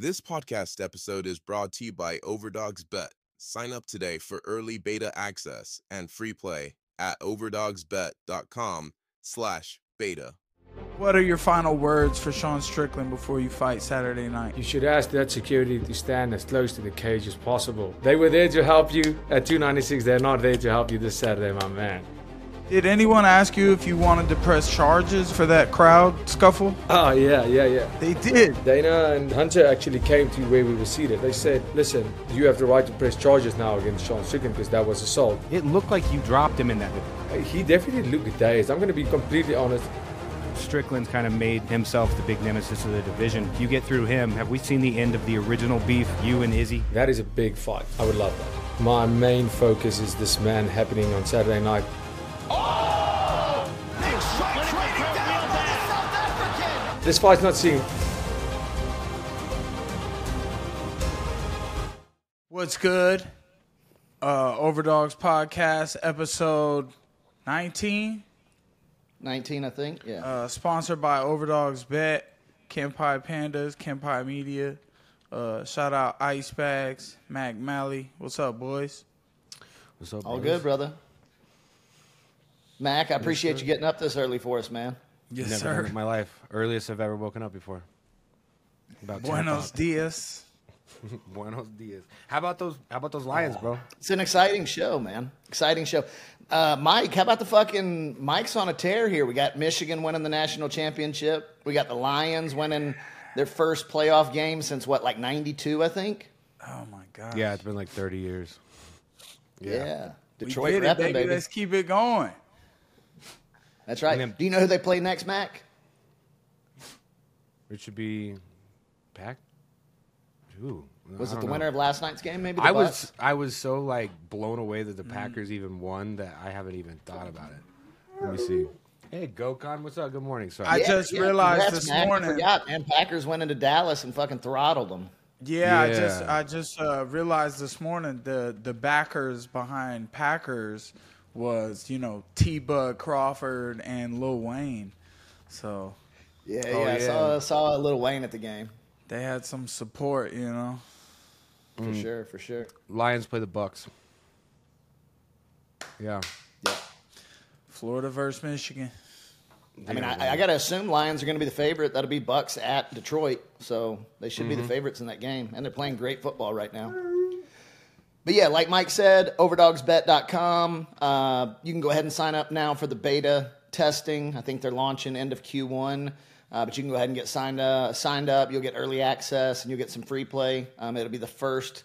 This podcast episode is brought to you by Overdogs Bet. Sign up today for early beta access and free play at overdogsbet.com slash beta. What are your final words for Sean Strickland before you fight Saturday night? You should ask that security to stand as close to the cage as possible. They were there to help you at 296. They're not there to help you this Saturday, my man. Did anyone ask you if you wanted to press charges for that crowd scuffle? Oh, yeah, yeah, yeah. They did. Dana and Hunter actually came to where we were seated. They said, listen, you have the right to press charges now against Sean Strickland because that was assault. It looked like you dropped him in that. He definitely looked dazed. I'm going to be completely honest. Strickland's kind of made himself the big nemesis of the division. You get through him, have we seen the end of the original beef, you and Izzy? That is a big fight. I would love that. My main focus is this man happening on Saturday night. Oh! Big strikes raining down by the South African! This fight's not seen. What's good? Uh, Overdogs Podcast, episode 19. 19, I think. Yeah. Uh, sponsored by Overdogs Bet, Kanpai Pandas, Kanpai Media. Uh, shout out Ice Bagz, Mac Mally. What's up, boys? What's up, All boys? good, brother. Mac, I appreciate you getting up this early for us, man. Yes, Never done it in my life. Earliest I've ever woken up before. About Buenos dias. Buenos dias. How about those? How about those Lions, bro? It's an exciting show, man. Exciting show. Uh, Mike, how about the fucking Mike's on a tear here? We got Michigan winning the national championship. We got the Lions winning their first playoff game since what, like 92, I think? Oh, my God. Yeah, it's been like 30 years. Yeah. We Detroit did it, repping, baby. baby. Let's keep it going. That's right. Then- Do you know who they play next, Mac? It should be Pack. Ooh, Was it the know. winner of last night's game, maybe? The I Bucks? was I was so like blown away that the Packers even won that I haven't even thought about it. Let me see. Hey, Gokon, what's up? Good morning. Sorry. I Yeah, just yeah, realized this Mac. I morning. forgot, man. Packers went into Dallas and fucking throttled them. Yeah, I just Yeah. I just uh, realized this morning the the backers behind Packers was you know T Bud Crawford and Lil Wayne, so Yeah, Oh, yeah. I saw, saw Lil Wayne at the game. they had some support, you know. For Mm. sure, for sure. Lions play the Bucks. Yeah. Yeah. Florida versus Michigan. I mean, I, I got to assume Lions are going to be the favorite. That'll be Bucks at Detroit, so they should be the favorites in that game, and they're playing great football right now. But yeah, like Mike said, overdogsbet.com. Uh, you can go ahead and sign up now for the beta testing. I think they're launching end of Q1. Uh, but you can go ahead and get signed uh, signed up. You'll get early access and you'll get some free play. Um, it'll be the first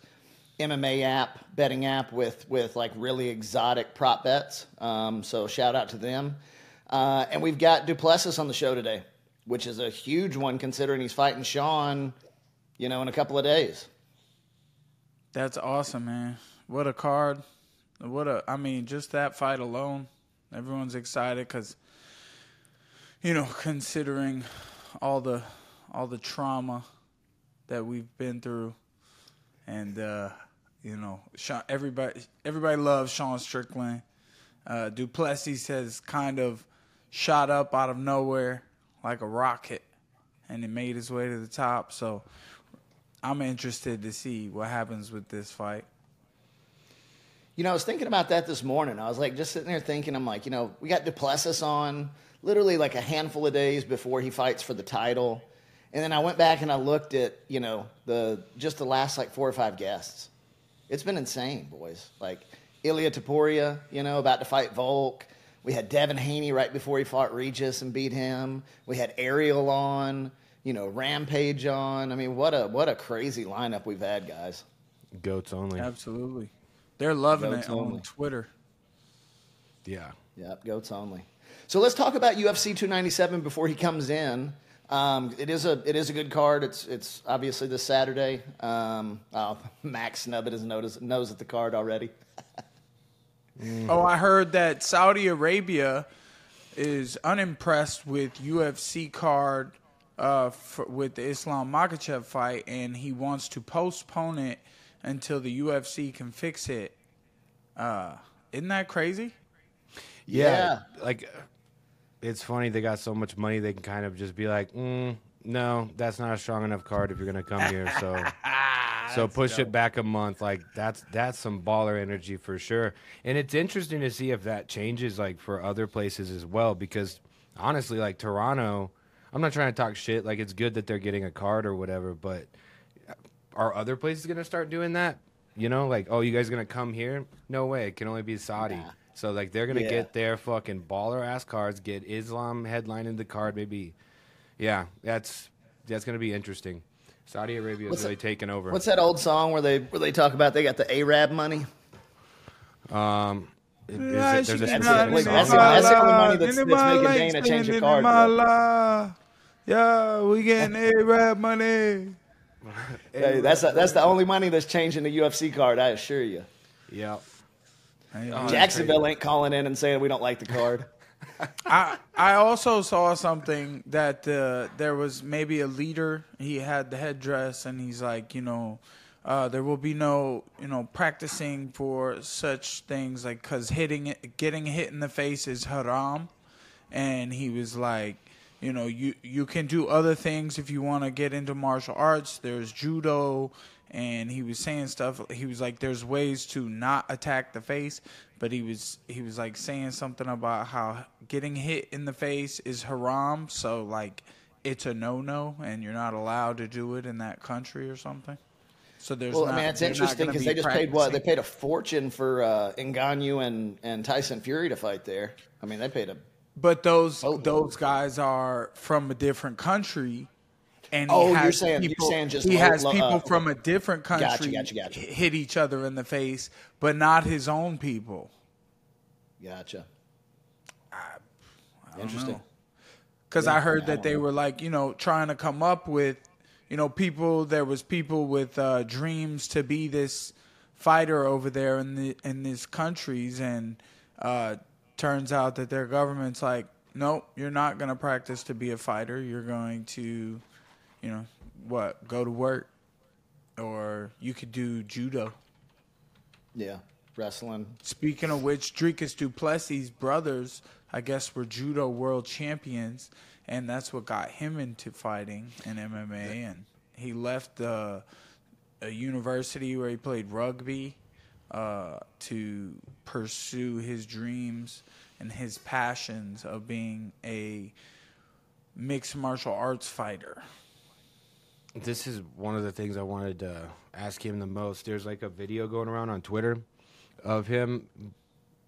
MMA app, betting app with with like really exotic prop bets. Um, so shout out to them. Uh, and we've got Du Plessis on the show today, which is a huge one considering he's fighting Sean, you know, in a couple of days. That's awesome, man. What a card. What a I mean, just that fight alone, everyone's excited cuz you know, considering all the all the trauma that we've been through and uh you know, Sean, everybody everybody loves Sean Strickland. Uh Du Plessis has kind of shot up out of nowhere like a rocket and it made his way to the top. So I'm interested to see what happens with this fight. You know, I was thinking about that this morning. I was like, just sitting there thinking, I'm like, you know, we got Du Plessis on literally like a handful of days before he fights for the title. And then I went back and I looked at, you know, the just the last like four or five guests. It's been insane, boys. Like Ilia Topuria, you know, about to fight Volk. We had Devin Haney right before he fought Regis and beat him. We had Ariel on, you know, Rampage on. I mean, what a what a crazy lineup we've had, guys. Goats only. Absolutely. They're loving Votes it on only. Twitter. Yeah. Yep, goats only. So let's talk about UFC 297 before he comes in. Um, it is a it is a good card. It's it's obviously this Saturday. Um, oh, Max Snubbit is notice, knows at the card already. Oh, I heard that Saudi Arabia is unimpressed with UFC card uh, for, with the Islam Makhachev fight, and he wants to postpone it until the UFC can fix it. Uh, isn't that crazy? Yeah. Like, uh, it's funny they got so much money they can kind of just be like, mm, no, that's not a strong enough card if you're gonna come here. So, so push it back a month. Like that's that's some baller energy for sure. And it's interesting to see if that changes like for other places as well. Because honestly, like Toronto, I'm not trying to talk shit. Like it's good that they're getting a card or whatever, but are other places gonna start doing that? You know, like oh, you guys gonna come here? No way. It can only be Saudi. Nah. So like they're gonna Yeah. get their fucking baller ass cards, get Islam headlining the card, maybe. Yeah, that's that's gonna be interesting. Saudi Arabia is really taking over. What's that old song where they where they talk about they got the Arab money? Um, is it- That's there's a specific it. song. That's. That's the only money that's- that's making Dana change a card, bro. Yeah, we getting A-Rap money. Hey, that's that's the only money that's changing the UFC card. I assure you. Yeah. Oh, Jacksonville ain't calling in and saying we don't like the card. I I also saw something that uh, there was maybe a leader. He had the headdress, and he's like, you know, uh, there will be no, you know, practicing for such things like because hitting it, getting hit in the face is haram, and he was like, you know, you you can do other things if you want to get into martial arts. There's judo, and he was saying stuff. He was like, there's ways to not attack the face, but he was he was like saying something about how getting hit in the face is haram. So like, it's a no no, and you're not allowed to do it in that country or something. So there's Well, not, I mean, it's interesting because be they just paid what? They paid a fortune for uh, Ngannou and, and Tyson Fury to fight there. I mean, they paid a. But those Boatload. those guys are from a different country, and Oh, he you're has saying- you're people, saying just he has lo- people uh, from a different country Gotcha, gotcha, gotcha. hit each other in the face, but not his own people. Gotcha. don't Interesting. know. Because I heard that they were like, you know, trying to come up with, you know, people. There was people with uh, dreams to be this fighter over there in the in these countries, and uh, turns out that their government's like, nope, you're not going to practice to be a fighter. You're going to, you know, what? Go to work, or you could do judo. Yeah, wrestling. Speaking of which, Dricus Du Plessis' brothers, I guess, were judo world champions, and that's what got him into fighting in MMA. And he left uh, a university where he played rugby uh, to pursue his dreams and his passions of being a mixed martial arts fighter. This is one of the things I wanted to ask him the most. There's like a video going around on Twitter of him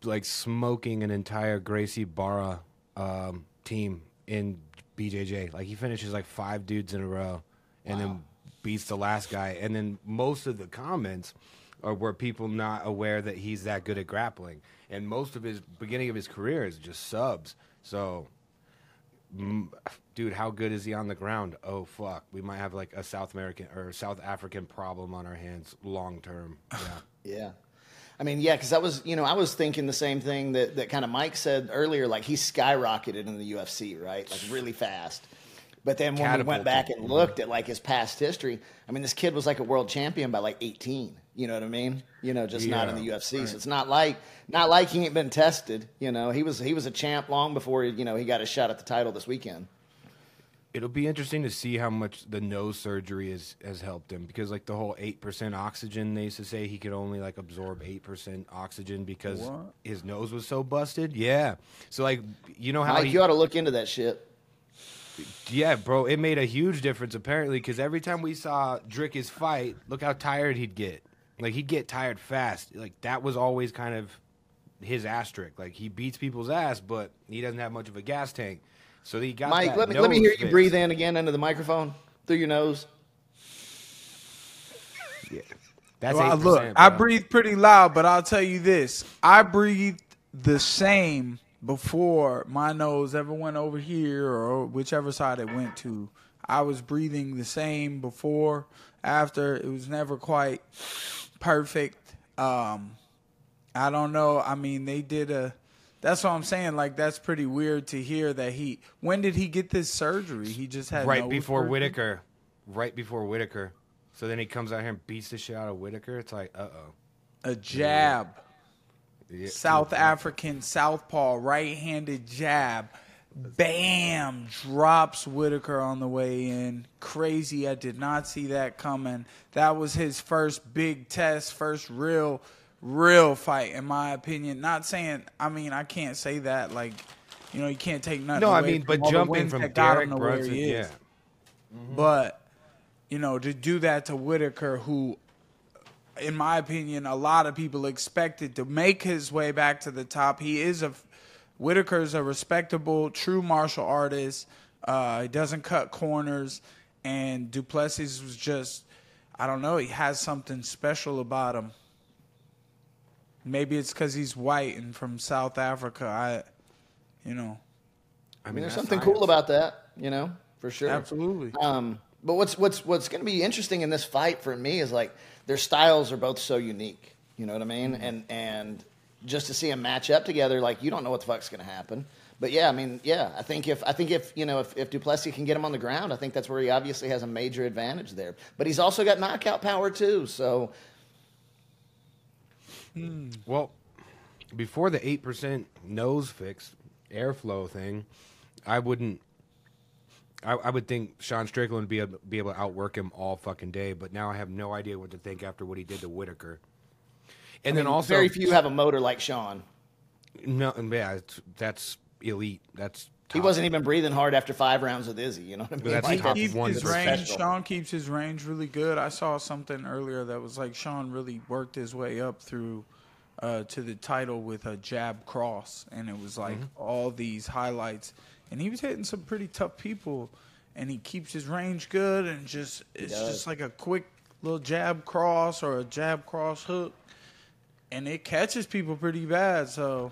like smoking an entire Gracie Barra um, team in BJJ. Like he finishes like five dudes in a row and then beats the last guy. And then most of the comments are were people not aware that he's that good at grappling. And most of his beginning of his career is just subs. So Mm, dude, how good is he on the ground? Oh fuck, we might have like a South American or South African problem on our hands long term. Yeah, Yeah. I mean, yeah, because I was, you know, I was thinking the same thing that, that kind of Mike said earlier. Like he skyrocketed in the UFC, right? Like really fast. But then when we went back and looked at like his past history, I mean, this kid was like a world champion by like 18. You know what I mean? You know, just not in the Yeah, UFC. So it's not like not like he ain't been tested. You know, he was he was a champ long before you know he got a shot at the title this weekend. it'll be interesting to see how much the nose surgery has has helped him because like the whole eight percent oxygen they used to say he could only like absorb eight percent oxygen because What? his nose was so busted. Yeah, so like you know how Mike, he, you ought to look into that shit. Yeah, bro, it made a huge difference apparently because every time we saw Dricus fight, look how tired he'd get. Like he'd get tired fast. Like that was always kind of his asterisk. Like he beats people's ass, but he doesn't have much of a gas tank. So he got Mike, that let me let me nose hear you breathe in again into the microphone through your nose. Yeah, that's Well, 8%, look, I breathe pretty loud, but I'll tell you this: I breathed the same before my nose ever went over here or whichever side it went to. I was breathing the same before, after. It was never quite perfect. Um, I don't know. I mean, they did a. That's what I'm saying. Like, that's pretty weird to hear that he. When did he get this surgery? He just had right before surgery? Whitaker. Right before Whitaker. So then he comes out here and beats the shit out of Whitaker. It's like, uh oh. A jab. Yeah. South African southpaw right-handed jab bam, drops Whitaker on the way in. Crazy. I did not see that coming. That was his first big test, first real, real fight, in my opinion. Not saying, I mean, I can't say that. Like, you know, you can't take nothing. No, I mean, from but jumping from that got Derek him to where Brunson, he yeah. is. But, you know, to do that to Whitaker, who in my opinion, a lot of people expected to make his way back to the top. He is a Whitaker's a respectable, true martial artist. Uh, he doesn't cut corners, and Du Plessis was just, I don't know, he has something special about him. Maybe it's because he's white and from South Africa. I, you know, I mean, there's something science. cool about that, you know, for sure. absolutely. Um, but what's what's what's going to be interesting in this fight for me is like their styles are both so unique. You know what I mean? Mm-hmm. And and just to see them match up together, like you don't know what the fuck's going to happen. But yeah, I mean, yeah, I think if I think if you know if, if Du Plessis can get him on the ground, I think that's where he obviously has a major advantage there. But he's also got knockout power too. So hmm. Well, before the eight percent nose fix airflow thing, I wouldn't. I, I would think Sean Strickland would be able, be able to outwork him all fucking day, but now I have no idea what to think after what he did to Whitaker. And then also, very few have a motor like Sean. no, and yeah, that's elite. That's He wasn't even breathing hard after five rounds with Izzy. You know what I mean? that's Like, top keeps one his range. special. Sean keeps his range really good. I saw something earlier that was like Sean really worked his way up through uh, to the title with a jab cross, and it was like Mm-hmm. all these highlights, and he was hitting some pretty tough people, and he keeps his range good, and just it's just like a quick little jab cross or a jab cross hook, and it catches people pretty bad. So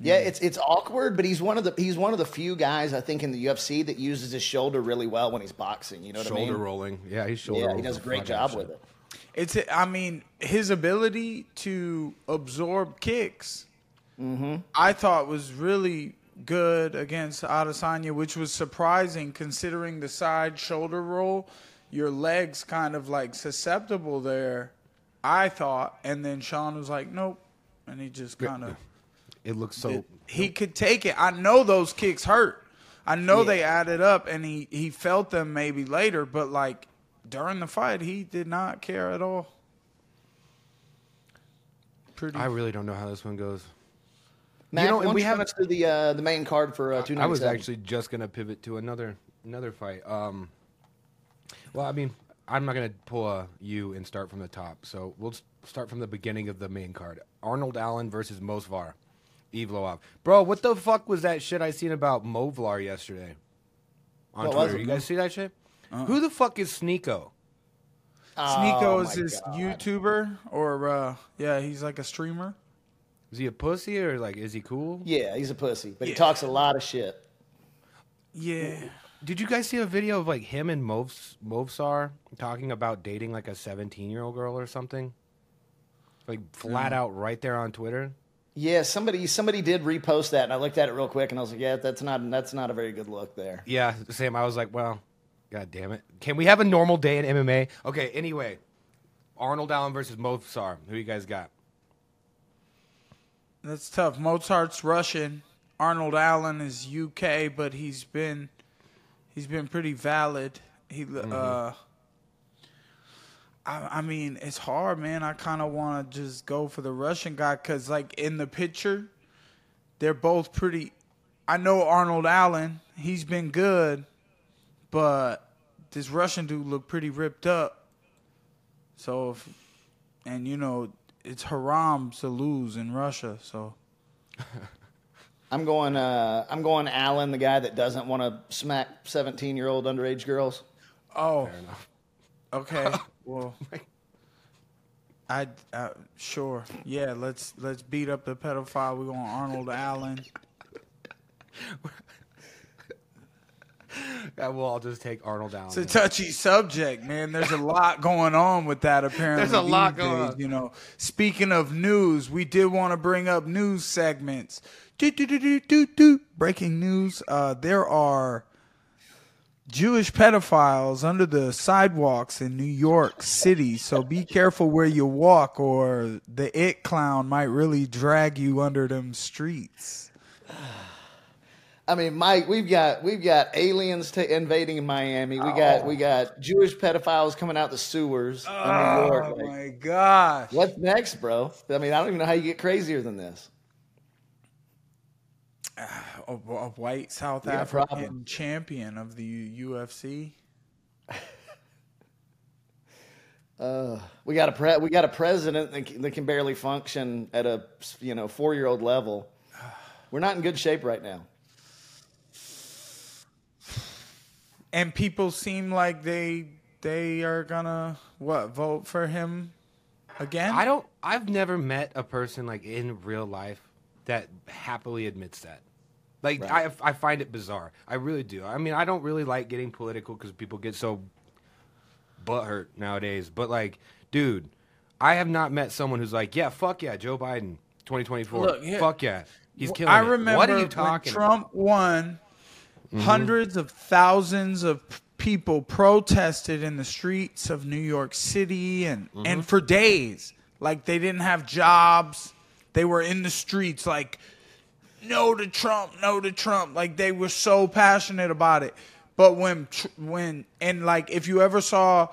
Yeah, it's it's awkward, but he's one of the he's one of the few guys I think in the UFC that uses his shoulder really well when he's boxing. You know what shoulder I mean? Shoulder rolling. Yeah, he's shoulder Yeah, he does a great job of with it. It's, I mean, his ability to absorb kicks, mm-hmm. I thought was really good against Adesanya, which was surprising considering the side shoulder roll. Your legs kind of like susceptible there, I thought. And then Sean was like, nope. And he just kind of. It looks so. He could take it. I know those kicks hurt. I know they added up, and he he felt them maybe later, but like during the fight, he did not care at all. Pretty. I really don't know how this one goes. Mac, know, and we have- run us the uh, the main card for uh, two I was actually just gonna pivot to another another fight. Um, well, I mean, I'm not gonna pull a U and start from the top, so we'll start from the beginning of the main card. Arnold Allen versus Movsar, Evloev. Bro, what the fuck was that shit I seen about Movsar yesterday on What Twitter? it, You guys see that shit? Who the fuck is Sneako? Sneako Oh, is my this God. YouTuber, or uh, yeah, he's like a streamer. Is he a pussy or like is he cool? Yeah, he's a pussy, but he talks a lot of shit. Yeah, Did you guys see a video of like him and Movs, Movsar talking about dating like a 17 year old girl or something? Like flat mm. out right there on Twitter. Yeah, somebody somebody did repost that, and I looked at it real quick, and I was like, yeah, that's not that's not a very good look there. Yeah, Sam. I was like, well, god damn it. Can we have a normal day in MMA? Okay. Anyway, Arnold Allen versus Movsar. Who you guys got? that's tough. Movsar's Russian. Arnold Allen is UK, but he's been he's been pretty valid. He uh I, I mean, it's hard, man. I kind of want to just go for the Russian guy because, like, in the picture, they're both pretty. I know Arnold Allen; he's been good, but this Russian dude looked pretty ripped up. So, if, and you know, it's haram to lose in Russia. So, I'm going uh, I'm going Allen, the guy that doesn't want to smack 17 year old underage girls. oh, okay, well, I uh, sure, yeah. Let's let's beat up the pedophile. We're going Arnold Allen. Yeah, we'll all just take Arnold Allen. It's a touchy subject, man. There's a lot going on with that. Apparently, There's a lot these going days, on. You know, speaking of news, we did want to bring up news segments. Do, do, do, do, do, do. Breaking news: uh, There are Jewish pedophiles under the sidewalks in New York City. So be careful where you walk, or the it clown might really drag you under them streets. I mean, Mike, we've got we've got aliens ta invading Miami. We got we got Jewish pedophiles coming out the sewers in New York. Oh Like, my gosh. what's next, bro? I mean, I don't even know how you get crazier than this. A, a white South We got a African problem. champion of the UFC. Uh, we got a pre- we got a president that can, that can barely function at a you know four year old level. We're not in good shape right now. And people seem like they they are gonna what vote for him again. I don't. I've never met a person like in real life that happily admits that. Like I, I find it bizarre. I really do. I mean, I don't really like getting political because people get so butthurt nowadays. But like, dude, I have not met someone who's like, yeah, fuck yeah, Joe Biden, 2024, Look, fuck yeah, he's killing I it. remember What are you when talking? about? Trump won. Hundreds of thousands of people protested in the streets of New York City and Mm-hmm. and for days. Like they didn't have jobs. They were in the streets like no to Trump, no to Trump. Like they were so passionate about it. But when when and like if you ever saw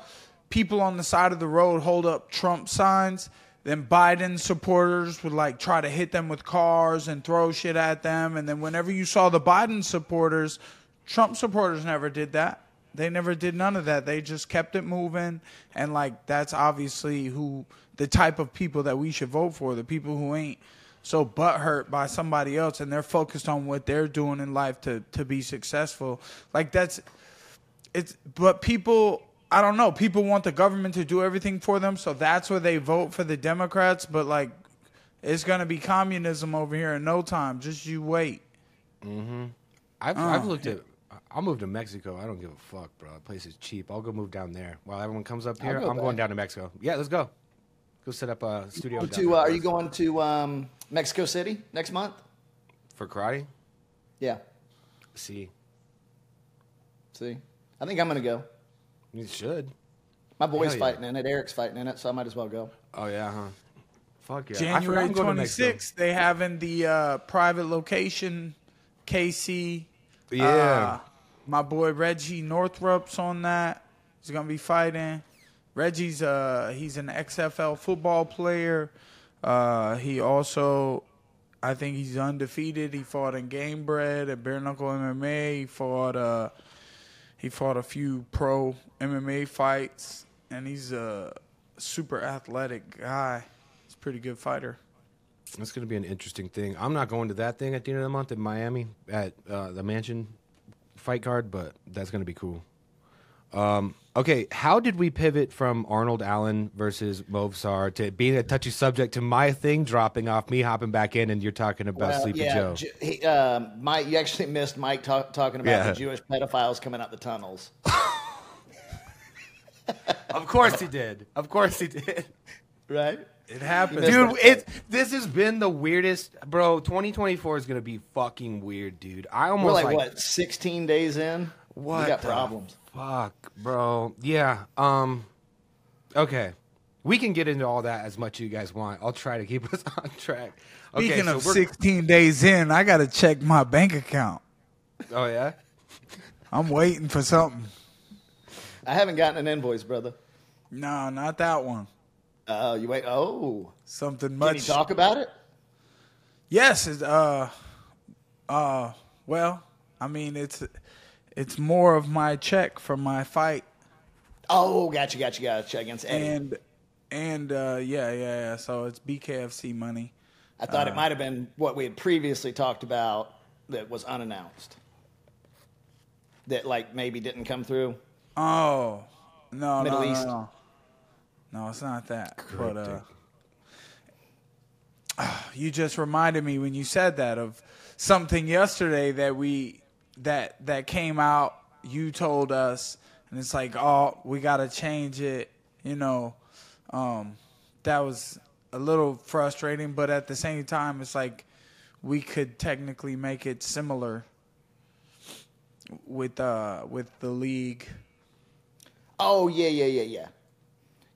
people on the side of the road hold up Trump signs, then Biden supporters would like try to hit them with cars and throw shit at them. And then whenever you saw the Biden supporters, Trump supporters never did that. They never did none of that. They just kept it moving. And like that's obviously who the type of people that we should vote for, the people who ain't so butthurt by somebody else and they're focused on what they're doing in life to to be successful. Like that's it's but people I don't know, people want the government to do everything for them, so that's where they vote for the Democrats, but like it's gonna be communism over here in no time. Just you wait. I've, I've looked at. I'll move to Mexico. I don't give a fuck, bro. The place is cheap. I'll go move down there. While everyone comes up here, go I'm going down to Mexico. Yeah, let's go. Go set up a studio. To, uh, are you going to um, Mexico City next month? for karate? Yeah. See, See, I think I'm gonna go. you should. My boy's Hell yeah. fighting in it. Eric's fighting in it, so I might as well go. Oh yeah, huh? Fuck yeah. I January I'm going to Mexico. 26th, they have in the uh, private location, KC. Yeah. Uh, my boy Reggie Northrup's on that. He's gonna be fighting. Reggie's uh he's an XFL football player. Uh, he also, I think he's undefeated. He fought in Gamebred at Bare Knuckle MMA. He fought uh he fought a few pro MMA fights, and he's a super athletic guy. He's a pretty good fighter. That's going to be an interesting thing. I'm not going to that thing at the end of the month in Miami at uh, the Mansion fight card, but that's going to be cool. Um, okay, how did we pivot from Arnold Allen versus Movsar to being a touchy subject to my thing dropping off, me hopping back in, and you're talking about Well, Sleepy yeah, Joe? Ju- he, um, Mike, you actually missed Mike talk, talking about Yeah. the Jewish pedophiles coming out the tunnels. of course he did. Of course he did. Right? It happened, Dude, it. this has been the weirdest, bro. 2024 is gonna be fucking weird, dude. I almost We're like, like what, 16 days in? What We got the problems. Fuck, bro. Yeah. Um. Okay. We can get into all that as much as you guys want. I'll try to keep us on track. Okay, Speaking so of we're- 16 days in, I got to check my bank account. Oh yeah. I'm waiting for something. I haven't gotten an invoice, brother. No, not that one. Oh, you wait. Oh. Something much. Can much. you talk about it? Yes, it's, uh, uh, well, I mean, it's it's more of my check from my fight, Oh, gotcha, gotcha, gotcha. Against Eddie. and and uh, yeah, yeah, yeah. So it's BKFC money. I thought uh, it might have been what we had previously talked about that was unannounced. That, like, maybe didn't come through. Oh, no, Middle no, no, East. no, no, it's not that. But uh, you just reminded me when you said that of something yesterday that we that that came out. You told us, and it's like, oh, we got to change it. You know, um, that was a little frustrating, but at the same time, it's like we could technically make it similar with uh with the league. Oh, yeah, yeah, yeah, yeah.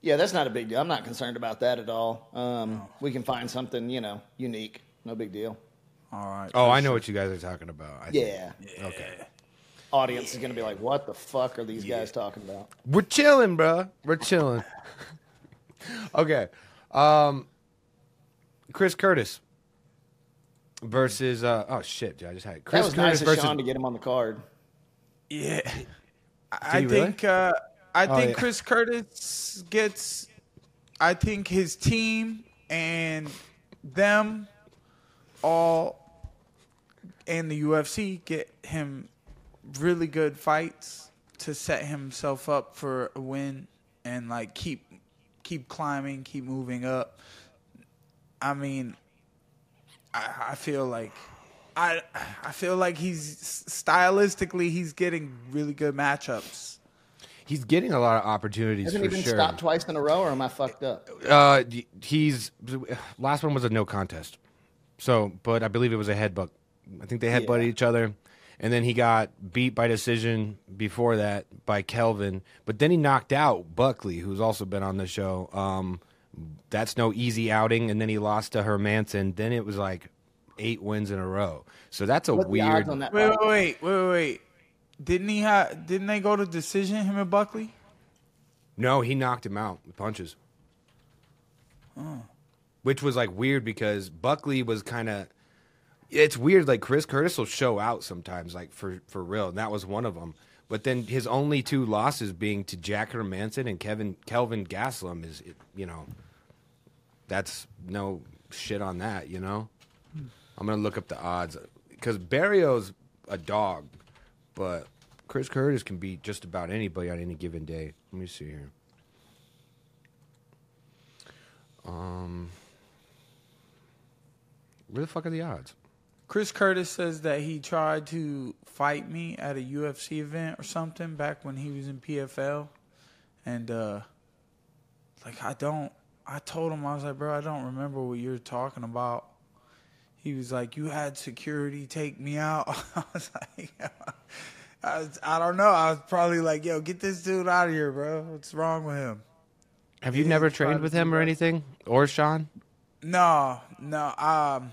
Yeah, that's not a big deal. I'm not concerned about that at all. Um, We can find something, you know, unique. No big deal. All right. Oh, for I know sure. what you guys are talking about. I Yeah. Okay. Audience is going to be like, what the fuck are these guys talking about? We're chilling, bro. We're chilling. okay. Um Chris Curtis versus uh oh shit, dude, I just had it. Chris that was Curtis nice of versus Sean to get him on the card. Yeah. I he really? think uh, I Oh, think yeah. Chris Curtis gets I think his team and them all and the UFC get him really good fights to set himself up for a win and like keep keep climbing, keep moving up. I mean, I, I feel like I I feel like he's stylistically he's getting really good matchups. He's getting a lot of opportunities Hasn't for he been sure. stopped twice in a row, or am I fucked up? Uh, he's last one was a no contest. So, but I believe it was a headbutt. I think they headbutted Yeah. each other, and then he got beat by decision before that by Kelvin. But then he knocked out Buckley, who's also been on the show. Um, that's no easy outing, and then he lost to Hermansson. Then it was like eight wins in a row. So that's a What the weird. that? Wait, wait, wait, wait, wait. Didn't he have? Didn't they go to decision? Him and Buckley. No, he knocked him out with punches. Which was like weird because Buckley was kind of. It's weird. Like Chris Curtis will show out sometimes, like for for real, and that was one of them. But then his only two losses being to Jack Hermansson and Kevin Kelvin Gastelum is, you know, that's no shit on that. You know, I'm gonna look up the odds because Barriault's a dog, but Chris Curtis can beat just about anybody on any given day. Let me see here. Um, where the fuck are the odds? Chris Curtis says that he tried to fight me at a UFC event or something back when he was in PFL, and uh, like I don't. I told him I was like, bro, I don't remember what you're talking about. He was like, you had security take me out. I was like, I, was, I don't know. I was probably like, yo, get this dude out of here, bro. What's wrong with him? Have you never trained with him or anything, or Sean? No, no, um,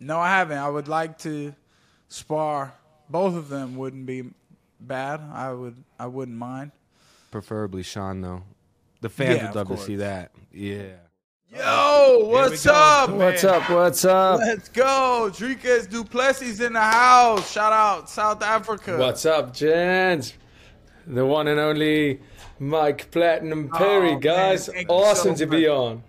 no, I haven't. I would like to spar. Both of them wouldn't be bad. I would, I wouldn't mind. Preferably Sean, though. The fans Yeah, would of love to see that. Yeah. Yo, what's go. up? What's up? What's up? Let's go. Dricus Du Plessis in the house. Shout out South Africa. What's up, gents? The one and only Mike Platinum Perry, Oh, guys. Awesome so to be on.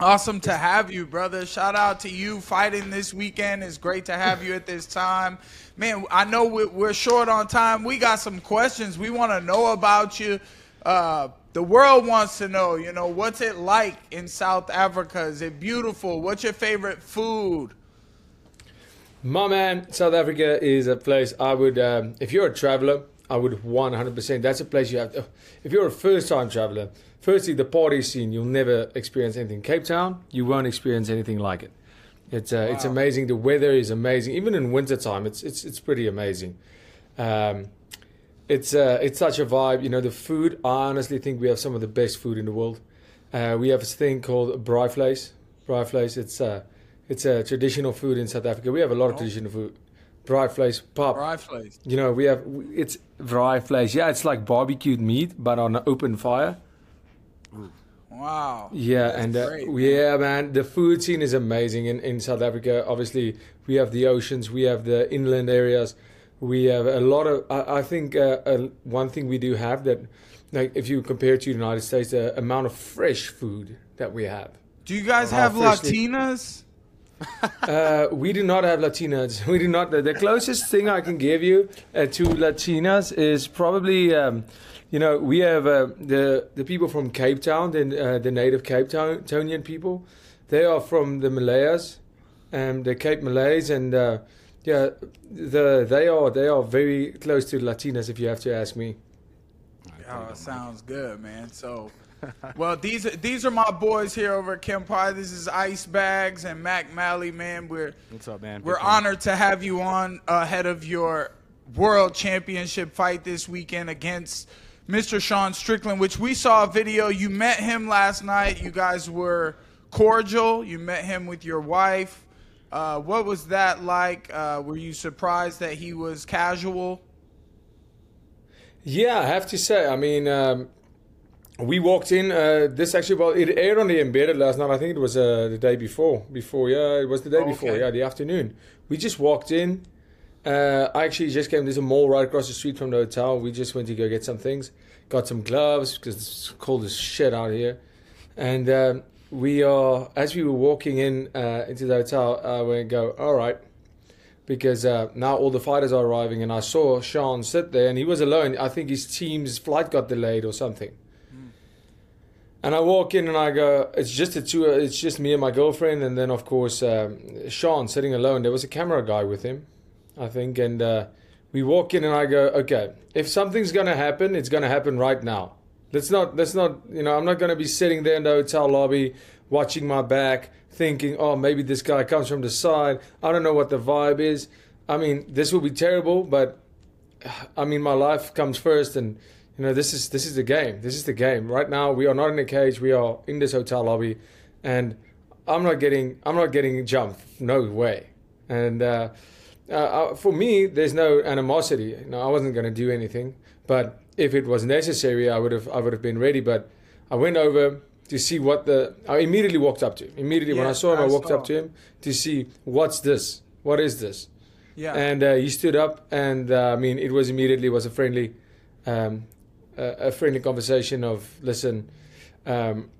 Awesome to have you, brother. Shout out to you fighting this weekend. It's great to have you at this time. Man, I know we- we're short on time. We got some questions we want to know about you. Uh, the world wants to know, you know, what's it like in South Africa? Is it beautiful? What's your favorite food? My man, South Africa is a place I would, um, if you're a traveler, I would 100%. That's a place you have to, if you're a first time traveler, firstly, the party scene, you'll never experience anything. Cape Town, you won't experience anything like it. It's, uh, it's amazing. The weather is amazing. Even in wintertime, it's, it's, it's pretty amazing. Um, it's, uh, it's such a vibe. You know, the food, I honestly think we have some of the best food in the world. Uh, we have this thing called braaivleis. Braaivleis, it's, uh, it's a traditional food in South Africa. We have a lot of traditional food. Pap. Braai vlees. You know, we have it's braaivleis. Yeah, it's like barbecued meat, but on an open fire. Wow. Yeah, That's and uh, great, yeah, man, the food scene is amazing in, in South Africa. Obviously, we have the oceans, we have the inland areas, we have a lot of. I, I think uh, uh, one thing we do have that, like, if you compare it to the United States, the amount of fresh food that we have. Do you guys have Latinas? Uh, we do not have Latinas. We do not. The, closest thing I can give you uh, to Latinas is probably, um, you know, we have uh, the the people from Cape Town, the, uh, the native Cape Town, Townian people. They are from the Malayas, and the Cape Malays, and uh, yeah, the they are they are very close to Latinas. If you have to ask me. Oh, sounds good, man. So, well, these are these are my boys here over at Kempire. This is Ice Bagz and Mac Mally, man. We're What's up, man? we're honored to have you on ahead of your world championship fight this weekend against Mr. Sean Strickland, which we saw a video. You met him last night. You guys were cordial. You met him with your wife. Uh, what was that like? Uh, were you surprised that he was casual? Yeah, I have to say. I mean, um, we walked in. Uh, this actually, well, it aired on the embedded last night. I think it was uh, the day before. Before, yeah, it was the day Oh, before. okay. Yeah, the afternoon. We just walked in. Uh, I actually just came. There's a mall right across the street from the hotel. We just went to go get some things. Got some gloves because it's cold as shit out here. And um, we are, as we were walking in uh, into the hotel, I went go, all right, because uh, now all the fighters are arriving, and I saw Sean sit there, and he was alone. I think his team's flight got delayed or something. And I walk in and I go, it's just the two, it's just me and my girlfriend, and then of course um, Sean sitting alone. There was a camera guy with him, I think, and uh, we walk in and I go, okay, if something's gonna happen, it's gonna happen right now. Let's not, let's not, you know, I'm not gonna be sitting there in the hotel lobby watching my back, thinking, oh, maybe this guy comes from the side. I don't know what the vibe is. I mean, this will be terrible, but I mean, my life comes first, and you know, this is this is the game. This is the game. Right now, we are not in a cage. We are in this hotel lobby, and I'm not getting I'm not getting jumped. No way. And uh, uh, uh, for me, there's no animosity. No, I wasn't going to do anything. But if it was necessary, I would have I would have been ready. But I went over to see what the. I immediately walked up to him. Immediately when I saw him, I, I walked saw. up to him to see what's this. What is this? Yeah. And uh, he stood up, and uh, I mean, it was immediately was a friendly, um, a, friendly conversation of listen. Um,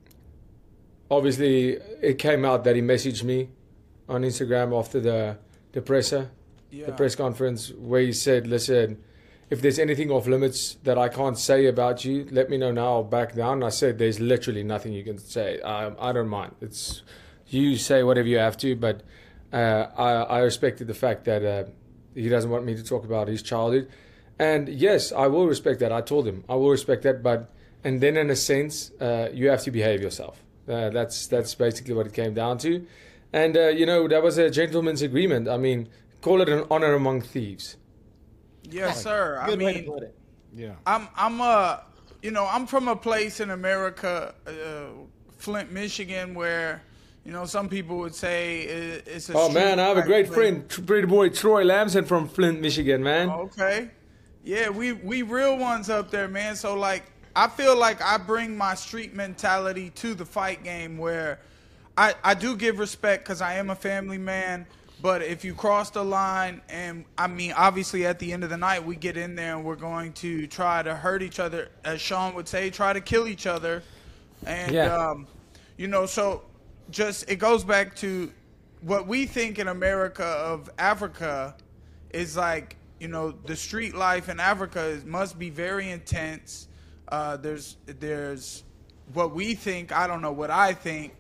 obviously, it came out that he messaged me on Instagram after the the presser, yeah. the press conference, where he said, "Listen, if there's anything off limits that I can't say about you, let me know now. I'll back down." I said, "There's literally nothing you can say. I, I don't mind. It's you say whatever you have to, but uh, I, I respected the fact that uh, he doesn't want me to talk about his childhood. And yes, I will respect that. I told him I will respect that, but and then in a sense, uh, you have to behave yourself. Uh, that's that's basically what it came down to. And uh, you know, that was a gentleman's agreement. I mean, call it an honor among thieves. Yes, sir. I Good way to put it. Yeah. I'm I'm uh you know I'm from a place in America, uh, Flint, Michigan, where you know some people would say it's a. Oh man, I have a great fight friend, pretty boy Troy Lamson from Flint, Michigan, man. Okay. Yeah, we we real ones up there, man. So like I feel like I bring my street mentality to the fight game where I I do give respect cuz I am a family man, but if you cross the line and I mean obviously at the end of the night we get in there and we're going to try to hurt each other as Sean would say, try to kill each other. And Yeah. um you know, so just it goes back to what we think in America of Africa is like you know the street life in Africa is, must be very intense. Uh, there's there's what we think. I don't know what I think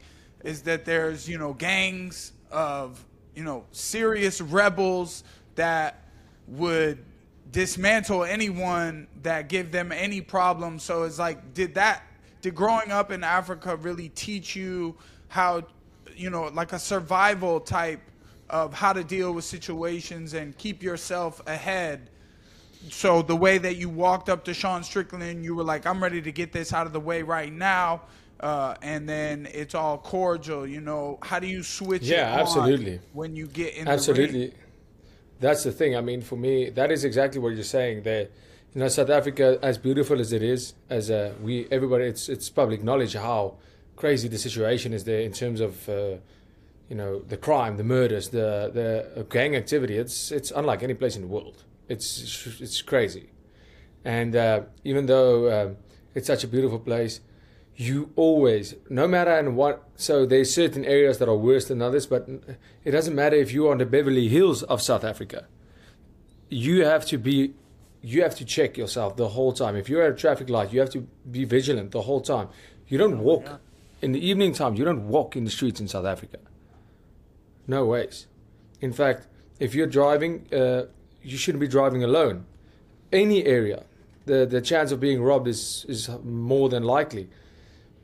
is that there's you know gangs of you know serious rebels that would dismantle anyone that give them any problem. So it's like, did that did growing up in Africa really teach you how you know like a survival type of how to deal with situations and keep yourself ahead. So the way that you walked up to Sean Strickland, you were like, "I'm ready to get this out of the way right now," uh, and then it's all cordial. You know, how do you switch? it Yeah, absolutely. When you get in the? Absolutely. That's the thing. I mean, for me, that is exactly what you're saying. That you know, South Africa, as beautiful as it is, as uh, we everybody, it's it's public knowledge how crazy the situation is there in terms of uh, you know the crime, the murders, the the gang activity. It's it's unlike any place in the world. It's it's crazy, and uh, even though um, it's such a beautiful place, you always, no matter in what, so there's certain areas that are worse than others, but it doesn't matter if you're on the Beverly Hills of South Africa. You have to be, you have to check yourself the whole time. If you're at a traffic light, you have to be vigilant the whole time. You don't walk in the evening time. You don't walk in the streets in South Africa. No ways. In fact, if you're driving, uh, you shouldn't be driving alone. Any area, the the chance of being robbed is is more than likely.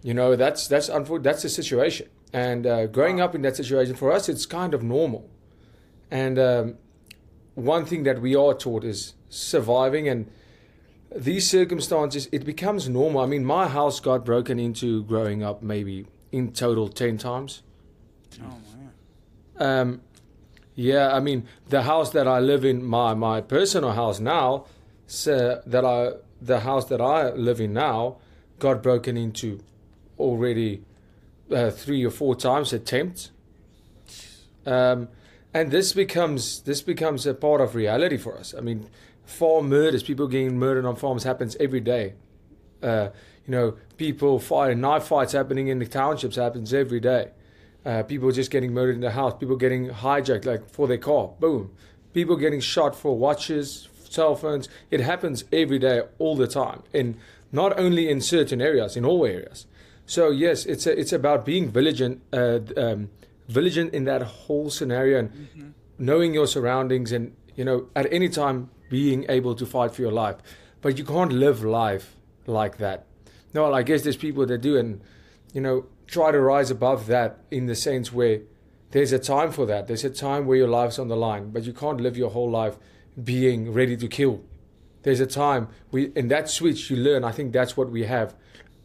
You know, that's that's unfor- that's the situation. And uh, growing up in that situation for us, it's kind of normal. And um, one thing that we are taught is surviving. And these circumstances, it becomes normal. I mean, my house got broken into growing up maybe in total ten times. Oh. Um, Yeah, I mean the house that I live in, my my personal house now, so that I the house that I live in now, got broken into already uh, three or four times attempts. Um, and this becomes this becomes a part of reality for us. I mean, farm murders, people getting murdered on farms happens every day. Uh, you know, people fighting knife fights happening in the townships happens every day. Uh, people just getting murdered in the house. People getting hijacked like for their car. Boom. People getting shot for watches, cell phones. It happens every day, all the time, and not only in certain areas, in all areas. So yes, it's a, it's about being vigilant, uh, um, vigilant in that whole scenario and knowing your surroundings, and you know at any time being able to fight for your life. But you can't live life like that. No, I guess there's people that do, and you know try to rise above that in the sense where there's a time for that. There's a time where your life's on the line, but you can't live your whole life being ready to kill. There's a time we in that switch you learn. I think that's what we have.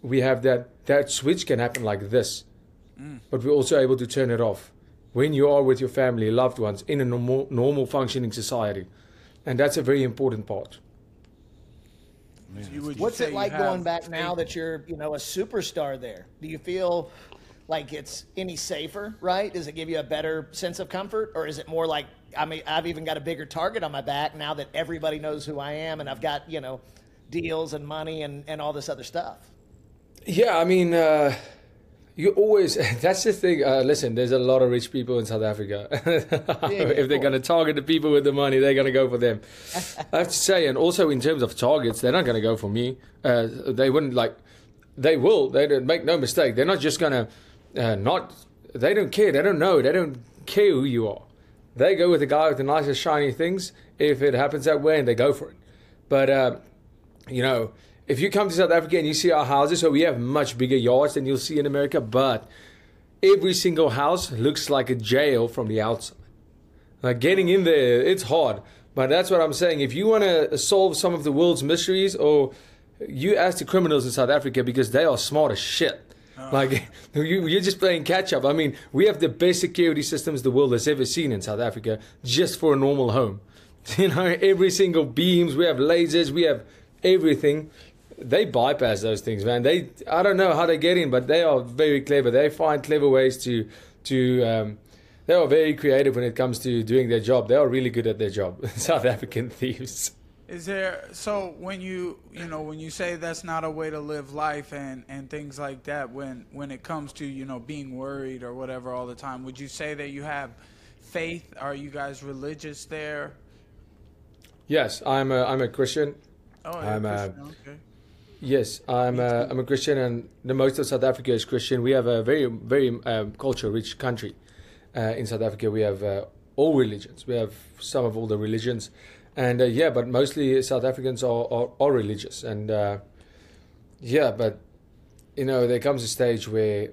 We have that that switch can happen like this, mm. but we're also able to turn it off when you are with your family, loved ones in a normal, normal functioning society, and that's a very important part. You- would What's it like going back now that you're, you know, a superstar there? Do you feel like it's any safer, right? Does it give you a better sense of comfort? Or is it more like, I mean, I've even got a bigger target on my back now that everybody knows who I am and I've got, you know, deals and money and, and all this other stuff? Yeah, I mean, uh, you always. That's the thing. Uh, listen, there's a lot of rich people in South Africa. if they're going to target the people with the money, they're going to go for them. I have to say, and also in terms of targets, they're not going to go for me. Uh, they wouldn't like. They will. They don't make no mistake. They're not just going to uh, not. They don't care. They don't know. They don't care who you are. They go with the guy with the nicest shiny things if it happens that way, and they go for it. But uh, you know, if you come to South Africa and you see our houses, so we have much bigger yards than you'll see in America, but every single house looks like a jail from the outside. Like getting in there, it's hard. But that's what I'm saying. If you want to solve some of the world's mysteries, or you ask the criminals in South Africa because they are smart as shit. Ah. Like you, you're just playing catch up. I mean, we have the best security systems the world has ever seen in South Africa, just for a normal home. You know, every single beams. We have lasers. We have everything. They bypass those things, man. They, I don't know how they get in, but they are very clever. They find clever ways to, to. Um, they are very creative when it comes to doing their job. They are really good at their job. South African thieves. Is there so when you you know when you say that's not a way to live life and and things like that when when it comes to you know being worried or whatever all the time would you say that you have faith are you guys religious there Yes, I'm a, I'm a Christian. oh I'm, uh, Christian, okay Yes, I'm a, I'm a Christian, and the most of South Africa is Christian. We have a very very um, culture rich country. Uh, in South Africa, we have uh, all religions. We have some of all the religions, and uh, yeah, but mostly South Africans are are, are religious, and uh, yeah, but you know there comes a stage where